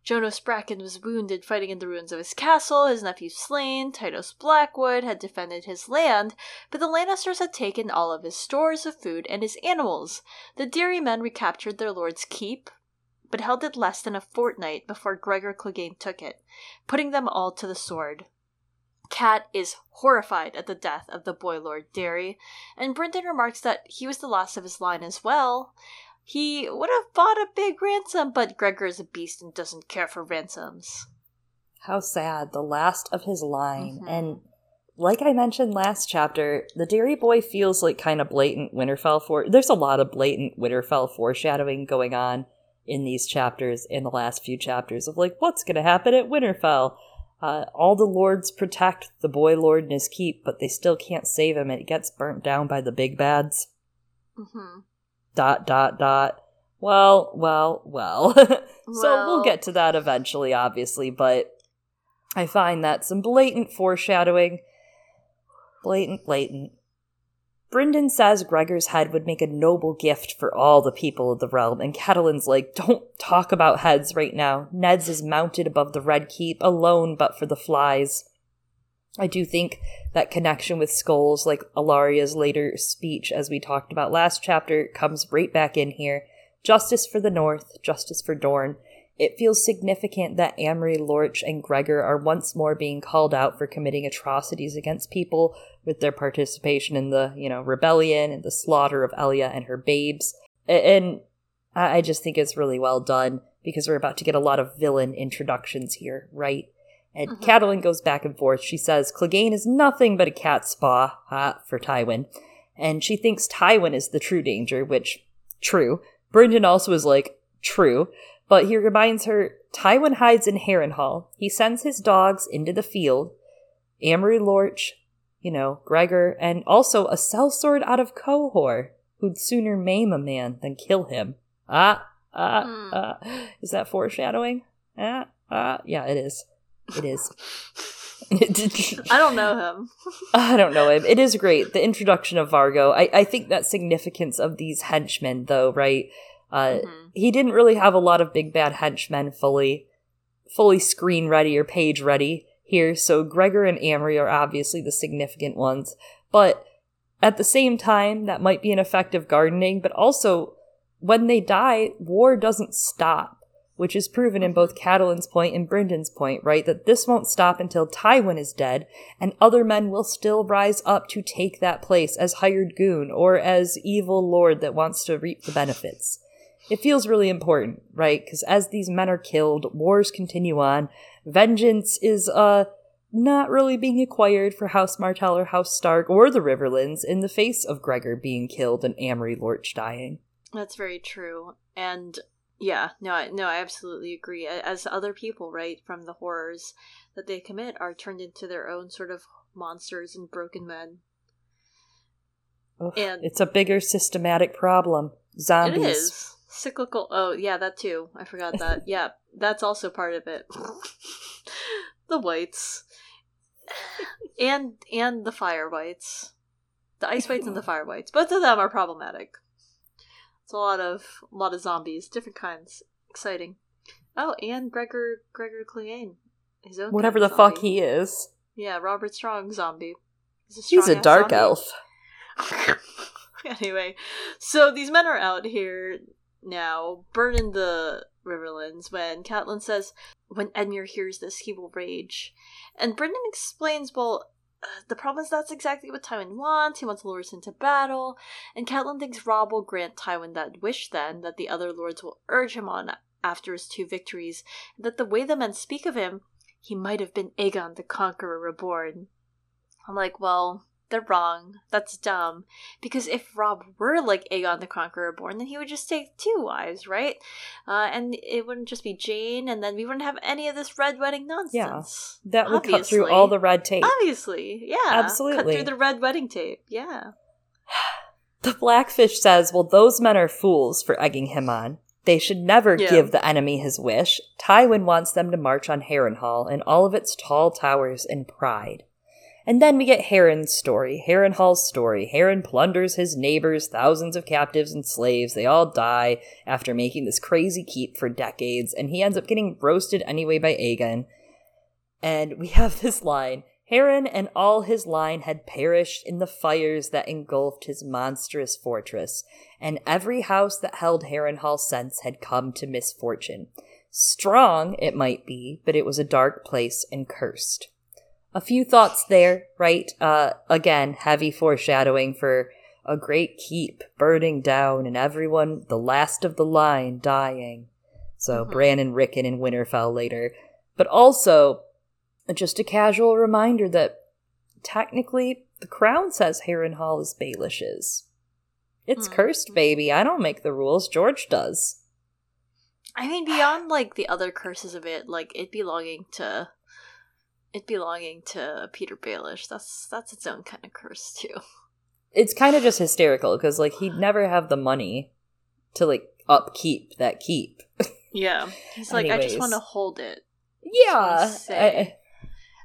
Jonos Bracken was wounded fighting in the ruins of his castle, his nephew slain, Tytos Blackwood had defended his land, but the Lannisters had taken all of his stores of food and his animals. The Darry men recaptured their lord's keep, but held it less than a fortnight before Gregor Clegane took it, putting them all to the sword. Cat is horrified at the death of the boy lord Darry, and Brynden remarks that he was the last of his line as well. He would have bought a big ransom, but Gregor is a beast and doesn't care for ransoms. How sad. The last of his line. Mhm. And like I mentioned last chapter, the Darry Boy feels like kind of blatant Winterfell for there's a lot of blatant Winterfell foreshadowing going on in these chapters in the last few chapters of like what's gonna happen at Winterfell. Uh, all the lords protect the boy lord and his keep, but they still can't save him. It gets burnt down by the big bads. Mm-hmm. Dot dot dot. Well, well, well. so Well. we'll get to that eventually, obviously, but I find that some blatant foreshadowing. Blatant, blatant. Brynden says Gregor's head would make a noble gift for all the people of the realm, and Catelyn's like, don't talk about heads right now. Ned's is mounted above the Red Keep, alone but for the flies. I do think that connection with skulls, like Ellaria's later speech, as we talked about last chapter, comes right back in here. Justice for the North, justice for Dorne. It feels significant that Amory, Lorch, and Gregor are once more being called out for committing atrocities against people with their participation in the, you know, rebellion and the slaughter of Elia and her babes. And I I just think it's really well done because we're about to get a lot of villain introductions here, right? And Mhm. Catelyn goes back and forth. She says Clegane is nothing but a cat spa ha, for Tywin. And she thinks Tywin is the true danger, which, true. Brynden also is like, true. But he reminds her Tywin hides in Harrenhal. He sends his dogs into the field. Amory Lorch, you know, Gregor, and also a sellsword out of Qohor, who'd sooner maim a man than kill him. Ah, ah, Hmm. ah. Is that foreshadowing? Ah, ah. Yeah, it is. It is. I don't know him. I don't know him. It is great. The introduction of Vargo. I, I think that significance of these henchmen, though, right? Uh, Mhm. He didn't really have a lot of big bad henchmen fully, fully screen ready or page ready here. So Gregor and Amory are obviously the significant ones, but at the same time, that might be an effective gardening. But also, when they die, war doesn't stop. Which is proven in both Catelyn's point and Brynden's point, right? That this won't stop until Tywin is dead, and other men will still rise up to take that place as hired goon or as evil lord that wants to reap the benefits. It feels really important, right? Because as these men are killed, wars continue on. Vengeance is, uh, not really being acquired for House Martell or House Stark or the Riverlands in the face of Gregor being killed and Amory Lorch dying. That's very true. And yeah, no, I, no, I absolutely agree. As other people, right, from the horrors that they commit are turned into their own sort of monsters and broken men. Ugh, And- it's a bigger systematic problem. Zombies. It is cyclical. Oh, yeah, that too. I forgot that. yeah, that's also part of it. the whites and and the fire whites, the ice whites and the fire whites. Both of them are problematic. It's a lot of a lot of zombies, different kinds. Exciting. Oh, and Gregor Gregor Clegane, his own Whatever kind the of fuck he is. Yeah, Robert Strong zombie. He's a, He's a dark zombie. elf. anyway, so these men are out here now, burning the Riverlands when Catelyn says, when Edmure hears this, he will rage. And Brynden explains, well, the problem is that's exactly what Tywin wants. He wants us into battle. And Catelyn thinks Robb will grant Tywin that wish then, that the other lords will urge him on after his two victories, and that the way the men speak of him, he might have been Aegon the Conqueror reborn. I'm like, well, they're wrong. That's dumb. Because if Robb were like Aegon the Conqueror born, then he would just take two wives, right? Uh, and it wouldn't just be Jeyne, and then we wouldn't have any of this red wedding nonsense. Yeah, That would cut through all the red tape. Obviously, yeah. Absolutely, cut through the red wedding tape, yeah. The Blackfish says, well, those men are fools for egging him on. They should never Yeah. give the enemy his wish. Tywin wants them to march on Harrenhal and all of its tall towers in pride. And then we get Harren's story, Harrenhal's story. Harren plunders his neighbors, thousands of captives and slaves. They all die after making this crazy keep for decades, and he ends up getting roasted anyway by Aegon. And we have this line Harren and all his line had perished in the fires that engulfed his monstrous fortress, and every house that held Harrenhal since had come to misfortune. Strong, it might be, but it was a dark place and cursed. A few thoughts there, right? Uh, again, heavy foreshadowing for a great keep burning down and everyone, the last of the line, dying. So Mhm. Bran and Rickon and Winterfell later. But also, just a casual reminder that technically the crown says Harrenhal is Baelish's. It's Mm. cursed, baby. I don't make the rules. George does. I mean, beyond like the other curses of it, like it belonging to it belonging to Petyr Baelish, that's that's its own kind of curse too. It's kind of just hysterical because like he'd never have the money to like upkeep that keep. Yeah, he's like, I just want to hold it. yeah. I-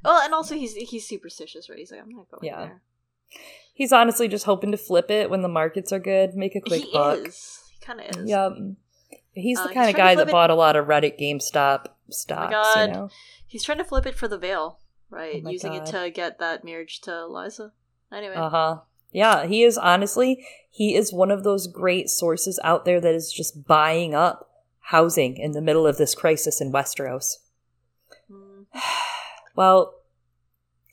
Well, and also he's he's superstitious, right? He's like, I'm not going Yeah. there. he's honestly just hoping to flip it when the markets are good, make a quick he buck. is. He kind of is. Yep. He's Uh, the he's kind of guy that it- bought a lot of Reddit GameStop stocks, God. you know? He's trying to flip it for the Vale, right? Oh Using God. it to get that marriage to Lysa. Anyway, Uh-huh. Yeah, he is honestly, he is one of those great sources out there that is just buying up housing in the middle of this crisis in Westeros. Mm, Well,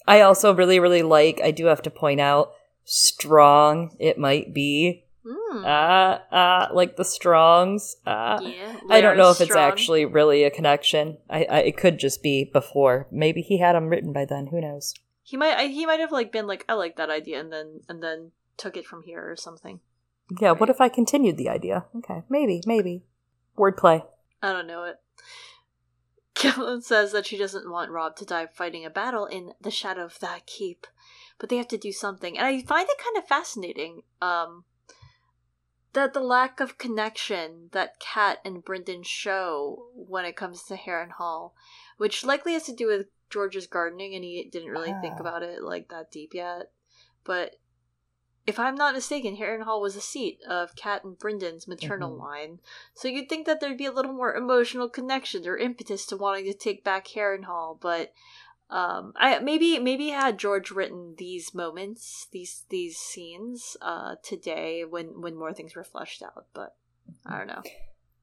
I also really, really like, I do have to point out, strong it might be. Mm, Ah, ah, like the strongs. Ah. yeah, I don't know if Larys it's actually really a connection. I, I it could just be before. Maybe he had them written by then. Who knows? He might I, he might have like been like I like that idea and then and then took it from here or something. Yeah. What if I continued the idea? Okay, maybe, maybe. Wordplay. I don't know it. Catelyn says that she doesn't want Rob to die fighting a battle in the shadow of that keep, but they have to do something, and I find it kind of fascinating. Um, that the lack of connection that Cat and Brynden show when it comes to Harrenhal, which likely has to do with George's gardening, and he didn't really think Ah. about it like that deep yet. But if I'm not mistaken, Harrenhal was the seat of Cat and Brynden's maternal Mhm. line, so you'd think that there'd be a little more emotional connection or impetus to wanting to take back Harrenhal, but um, I maybe maybe had George written these moments, these these scenes, uh, today when when more things were fleshed out, but I don't know.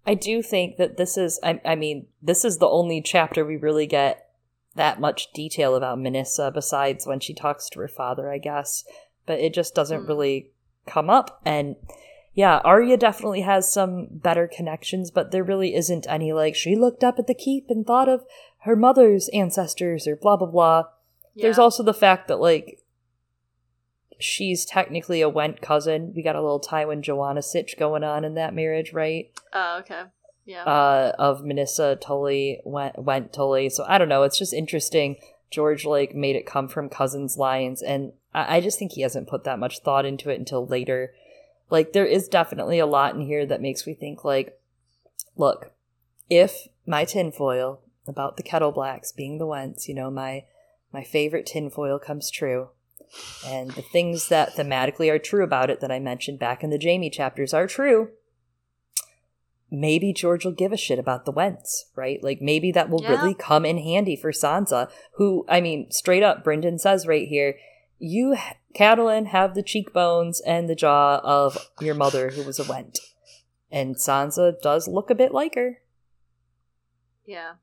I do think that this is, I, I mean, this is the only chapter we really get that much detail about Minisa besides when she talks to her father, I guess. But it just doesn't Hmm. really come up. And yeah, Arya definitely has some better connections, but there really isn't any like, she looked up at the keep and thought of her mother's ancestors or blah, blah, blah. There's also the fact that, like, she's technically a Whent cousin. We got a little Tywin Joanna sitch going on in that marriage, right? Oh, okay. Yeah. uh, of Minisa Tully Whent Whent Tully. So I don't know. It's just interesting. George like made it come from cousins lines, and I, I just think he hasn't put that much thought into it until later. Like there is definitely a lot in here that makes me think like, look, if my tinfoil about the Kettleblacks being the Whents, you know, my my favorite tinfoil comes true. And the things that thematically are true about it that I mentioned back in the Jaime chapters are true maybe George will give a shit about the Whents, right? Like maybe that will Yeah. really come in handy for Sansa, who, I mean, straight up, Brynden says right here, you, Catelyn, have the cheekbones and the jaw of your mother, who was a Whent. And Sansa does look a bit like her. yeah.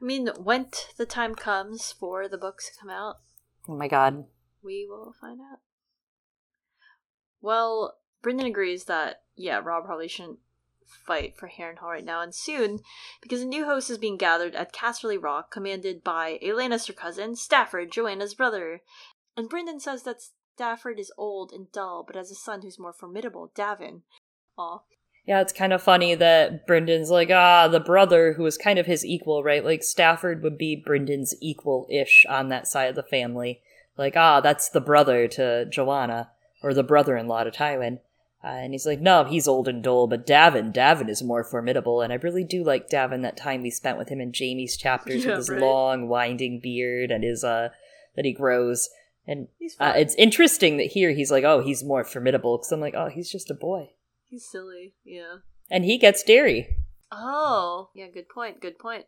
I mean, when the time comes for the books to come out, Oh my god. we will find out. Well, Brynden agrees that, yeah, Robb probably shouldn't fight for Harrenhal right now, and soon, because a new host is being gathered at Casterly Rock, commanded by a Lannister cousin, Stafford, Joanna's brother. And Brynden says that Stafford is old and dull, but has a son who's more formidable, Daven. Aw. Yeah, it's kind of funny that Brynden's like, ah, the brother who was kind of his equal, right? Like, Stafford would be Brynden's equal ish on that side of the family. Like, ah, that's the brother to Joanna, or the brother in law to Tywin. Uh, and he's like, no, he's old and dull, but Daven, Daven is more formidable. And I really do like Daven that time we spent with him in Jaime's chapters Yeah, with his right. long, winding beard and his, uh, that he grows. And uh, it's interesting that here he's like, oh, he's more formidable, because I'm like, oh, he's just a boy. He's silly, yeah. And he gets Darry. Oh, yeah, good point, good point.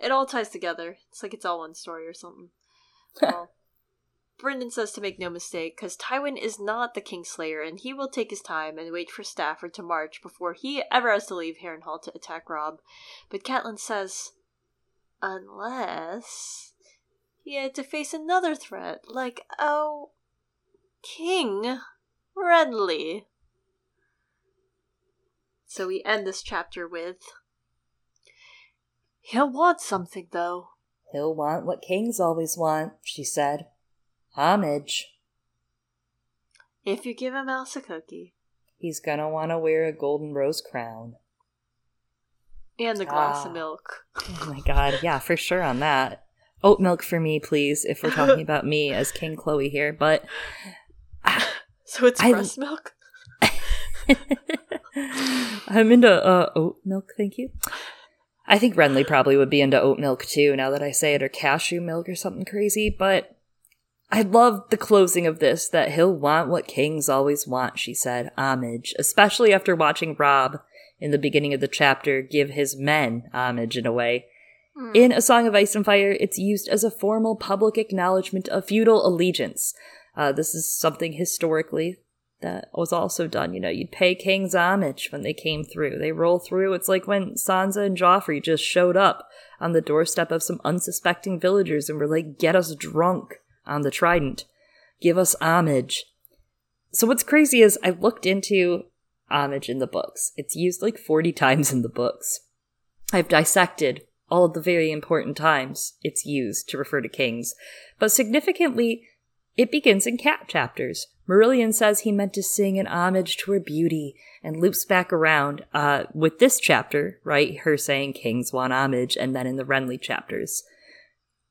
It all ties together. It's like it's all one story or something. Well, Brynden says to make no mistake, because Tywin is not the Kingslayer, and he will take his time and wait for Stafford to march before he ever has to leave Harrenhal to attack Robb. But Catelyn says, unless he had to face another threat, like, oh, King Renly. So we end this chapter with. He'll want something, though. He'll want what kings always want, she said. Homage. If you give a mouse a cookie. He's gonna want to wear a golden rose crown. And a glass Ah. of milk. Oh my god, yeah, for sure on that. Oat milk for me, please, if we're talking about me as King Chloe here, but So it's I- breast milk? I'm into uh, oat milk, thank you. I think Renly probably would be into oat milk too, now that I say it, or cashew milk or something crazy, but I love the closing of this that he'll want what kings always want, she said, homage, especially after watching Robb in the beginning of the chapter give his men homage in a way. Hmm. In A Song of Ice and Fire, it's used as a formal public acknowledgement of feudal allegiance. Uh, this is something historically that was also done. You know, you'd pay kings homage when they came through. They roll through. It's like when Sansa and Joffrey just showed up on the doorstep of some unsuspecting villagers and were like, get us drunk on the Trident. Give us homage. So what's crazy is I looked into homage in the books. It's used like 40 times in the books. I've dissected all of the very important times it's used to refer to kings. But significantly, it begins in cat chapters. Marillion says he meant to sing an homage to her beauty and loops back around uh, with this chapter, right? Her saying kings want homage, and then in the Renly chapters.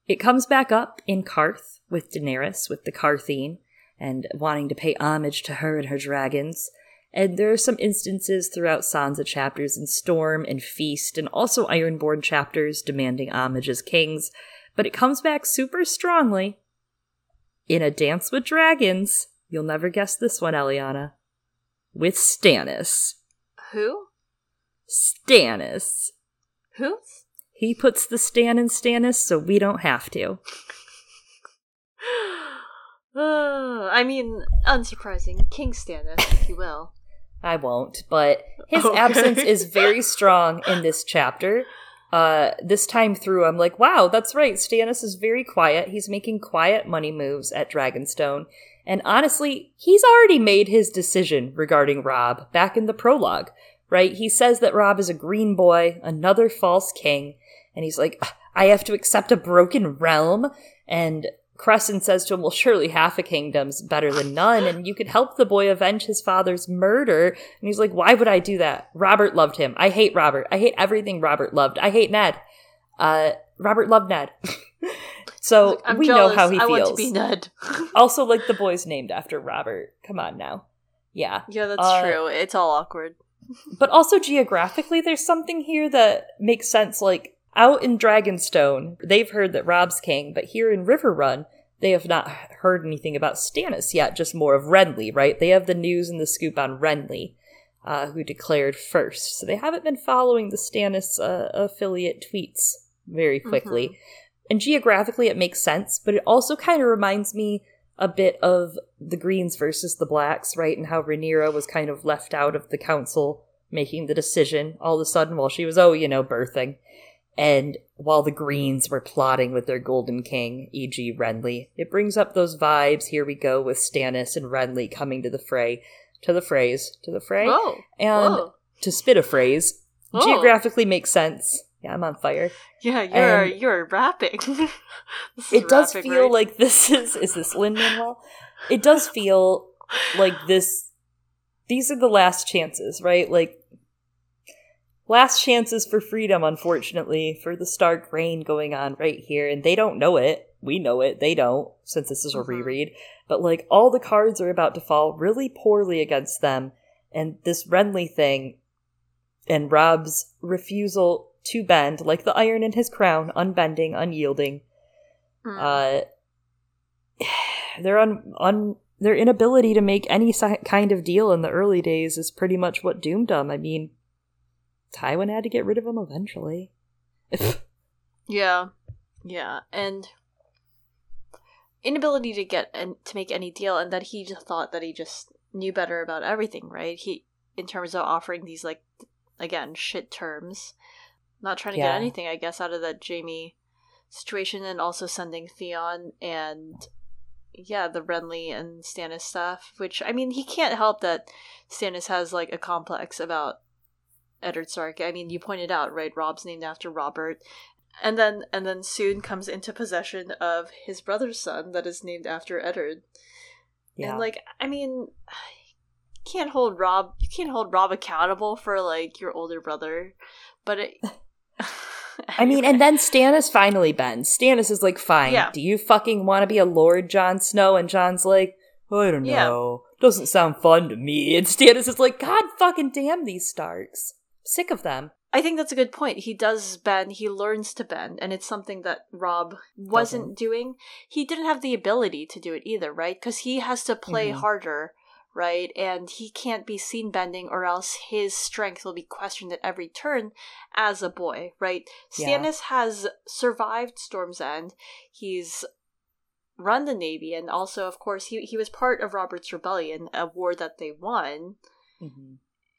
It comes back up in Qarth with Daenerys, with the Qartheen, and wanting to pay homage to her and her dragons. And there are some instances throughout Sansa chapters in Storm and Feast, and also Ironborn chapters demanding homage as kings, but it comes back super strongly in A Dance with Dragons. You'll never guess this one, Eliana. With Stannis. Who? Stannis. Who? He puts the Stan in Stannis, so we don't have to. Uh, I mean, unsurprising. King Stannis, if you will. I won't, but his Okay. absence is very strong in this chapter. Uh, this time through, I'm like, wow, that's right. Stannis is very quiet. He's making quiet money moves at Dragonstone. And honestly, he's already made his decision regarding Robb back in the prologue, right? He says that Robb is a green boy, another false king, and he's like, I have to accept a broken realm. And Cressen says to him, Well, surely half a kingdom's better than none, and you could help the boy avenge his father's murder. And he's like, Why would I do that? Robert loved him. I hate Robert. I hate everything Robert loved. I hate Ned. Uh, Robert loved Ned. so we jealous. know how he I feels. want to be Ned. also, like the boy's named after Robert. Come on now. Yeah. yeah, that's Uh, true. It's all awkward. But also geographically, there's something here that makes sense. Like out in Dragonstone, they've heard that Robb's king, but here in Riverrun, they have not heard anything about Stannis yet, just more of Renly, right? They have the news and the scoop on Renly, uh, who declared first. So they haven't been following the Stannis uh, affiliate tweets very quickly. And geographically, it makes sense, but it also kind of reminds me a bit of the Greens versus the Blacks, right? And how Rhaenyra was kind of left out of the council making the decision all of a sudden while she was, oh, you know, birthing. And while the Greens were plotting with their Golden King, e.g., Renly, it brings up those vibes. Here we go with Stannis and Renly coming to the fray, to the phrase, to the fray, Whoa. and Whoa. to spit a phrase. Whoa. Geographically makes sense. Yeah, I'm on fire. Yeah, you're and- you're rapping. It does rapping, feel right? like this is is this Lin Manuel? It does feel like this. These are the last chances, right? Like last chances for freedom. Unfortunately, for the Stark reign going on right here, and they don't know it. We know it. They don't, since this is a Mhm. reread. But like all the cards are about to fall really poorly against them, and this Renly thing, and Robb's refusal to bend, like the iron in his crown, unbending, unyielding Mm. uh, their un, un their inability to make any si- kind of deal in the early days is pretty much what doomed them. I mean, Tywin had to get rid of him eventually. Yeah, yeah, and inability to get and to make any deal, and that he just thought that he just knew better about everything, right? He, in terms of offering these like, again, shit terms, not trying to Yeah. get anything, I guess, out of that Jaime situation, and also sending Theon and yeah, the Renly and Stannis stuff. Which I mean, he can't help that Stannis has like a complex about Eddard Stark. I mean, you pointed out, right? Robb's named after Robert and then and then soon comes into possession of his brother's son that is named after Eddard. yeah, And like, I mean, you can't hold Robb. You can't hold Robb accountable for like your older brother, but it. I mean, and then Stannis finally bends. Stannis is like, "Fine, Yeah. do you fucking want to be a Lord, Jon Snow?" And Jon's like, "I don't Yeah. know. Doesn't sound fun to me." And Stannis is like, "God fucking damn these Starks. Sick of them." I think that's a good point. He does bend, he learns to bend, and it's something that Robb wasn't Doesn't. doing. He didn't have the ability to do it either, right? Because he has to play Mhm. harder, right? And he can't be seen bending, or else his strength will be questioned at every turn as a boy, right? Yeah. Stannis has survived Storm's End. He's run the Navy, and also, of course, he, he was part of Robert's Rebellion, a war that they won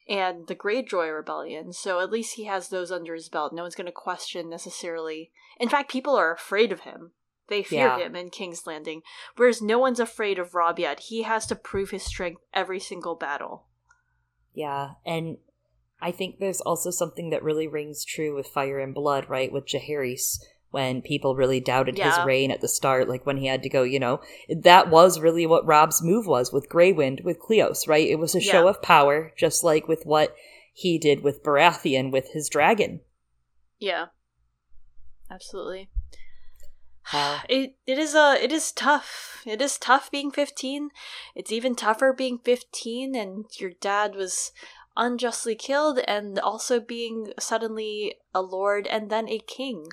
and the Greyjoy Rebellion, so at least he has those under his belt. No one's going to question necessarily. In fact, people are afraid of him. They fear Yeah. him in King's Landing, whereas no one's afraid of Robb yet. He has to prove his strength every single battle. Yeah, and I think there's also something that really rings true with Fire and Blood, right? With Jaehaerys, when people really doubted his reign at the start, like when he had to go, you know, that was really what Robb's move was with Greywind, with Cleos, right? It was a show of power, just like with what he did with Baratheon with his dragon. Yeah, absolutely. Wow. It it is uh it is tough. It is tough being 15. It's even tougher being 15 and your dad was unjustly killed and also being suddenly a lord and then a king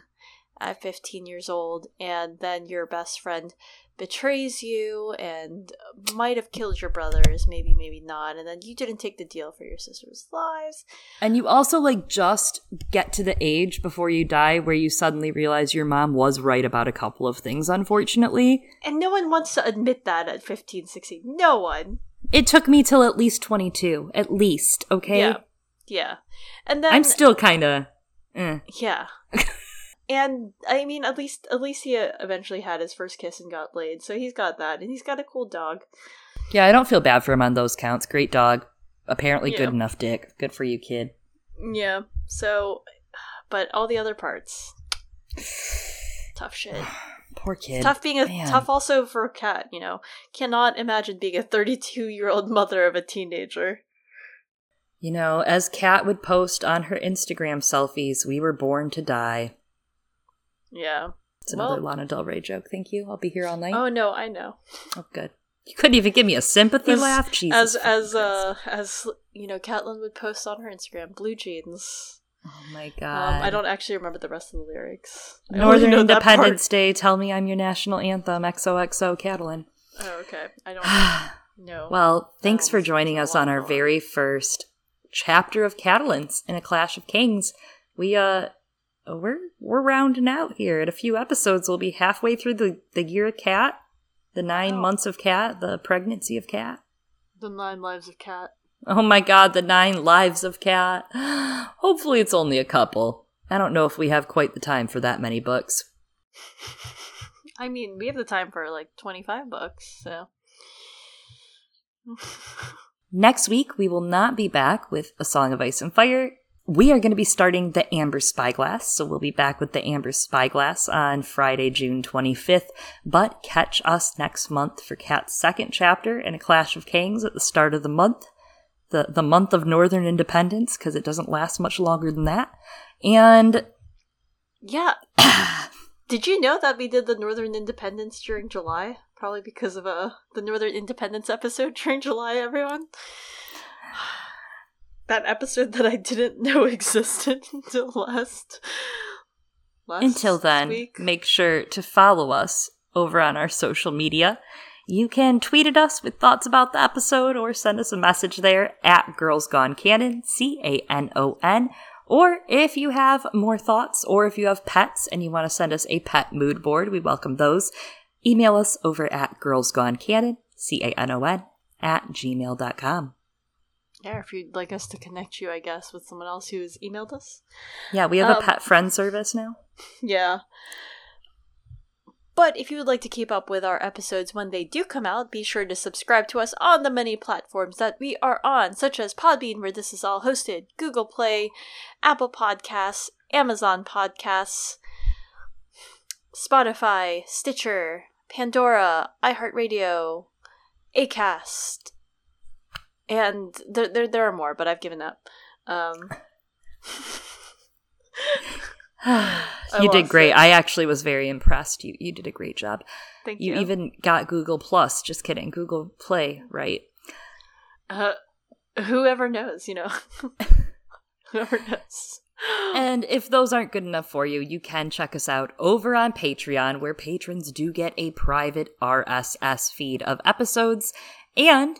at 15 years old and then your best friend betrays you and might have killed your brothers maybe maybe not and then you didn't take the deal for your sister's lives And you also like just get to the age before you die where you suddenly realize your mom was right about a couple of things, unfortunately. and no one wants to admit that at 15 16 no one It took me till at least 22. At least, okay? yeah yeah and then I'm still kind of. Eh. Yeah. And I mean, at least Alicia uh, eventually had his first kiss and got laid, so he's got that, and he's got a cool dog. Yeah, I don't feel bad for him on those counts. Great dog. Apparently, Yeah. good enough dick. Good for you, kid. Yeah. So, but all the other parts, tough shit. Poor kid. tough being a Man. tough also for a cat. You know, cannot imagine being a 32 year old mother of a teenager. You know, as Cat would post on her Instagram selfies, we were born to die. Yeah. It's another Well- Lana Del Rey joke. Thank you. I'll be here all night. Oh no, I know. Oh, good. You couldn't even give me a sympathy As- laugh. Jesus. as as uh as you know, Catelyn would post on her Instagram, blue jeans. Oh my god. Um, I don't actually remember the rest of the lyrics. I Northern know that part. Independence Day. Tell me I'm your national anthem. XOXO, Catelyn. Oh, okay. I don't know. Well, thanks Oh, for joining us on our very first chapter of Catelyn's in a Clash of Kings. We uh we're we're rounding out here. In a few episodes, we'll be halfway through the the year of Cat, the nine oh. months of Cat, the pregnancy of Cat. the Nine Lives of Cat. Oh my God, the nine lives of Cat. Hopefully, it's only a couple. I don't know if we have quite the time for that many books. I mean, we have the time for like twenty-five books, so. Next week, we will not be back with A Song of Ice and Fire. We are going to be starting the Amber Spyglass, so we'll be back with the Amber Spyglass on Friday, June 25th. But catch us next month for Cat's second chapter in A Clash of Kings at the start of the month, the, the month of Northern Independence, because it doesn't last much longer than that. And yeah. Did you know that we did the Northern Independence during July? Probably because of uh, the Northern Independence episode during July, everyone. That episode that I didn't know existed until last. last Until then, week. make sure to follow us over on our social media. You can tweet at us with thoughts about the episode or send us a message there at Girls Gone Canon, C A N O N. Or if you have more thoughts or if you have pets and you want to send us a pet mood board, we welcome those. Email us over at Girls Gone Canon, C A N O N, at gmail.com. Yeah, if you'd like us to connect you, I guess, with someone else who has emailed us. Yeah, we have a Um, pet friend service now. Yeah. But if you would like to keep up with our episodes when they do come out, be sure to subscribe to us on the many platforms that we are on, such as Podbean, where this is all hosted, Google Play, Apple Podcasts, Amazon Podcasts, Spotify, Stitcher, Pandora, iHeartRadio, Acast, and there, there, there are more, but I've given up. Um, you did great. it. I actually was very impressed. You you did a great job. thank You you. even got Google Plus. Just kidding. Google Play, right? Uh, whoever knows, you know. whoever knows. And if those aren't good enough for you, you can check us out over on Patreon, where patrons do get a private RSS feed of episodes. And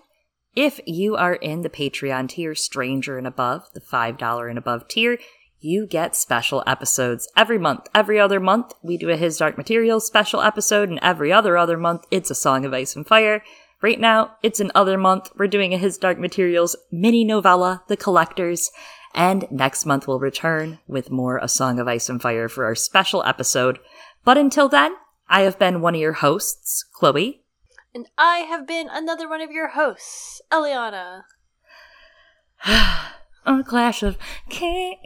if you are in the Patreon tier, Stranger and above, the $5 and above tier, you get special episodes every month. Every other month, we do a His Dark Materials special episode, and every other other month, it's a Song of Ice and Fire. Right now, it's an other month. We're doing a His Dark Materials mini novella, The Collectors. And next month, we'll return with more A Song of Ice and Fire for our special episode. But until then, I have been one of your hosts, Chloe and I have been another one of your hosts, Eliana. A clash of kings.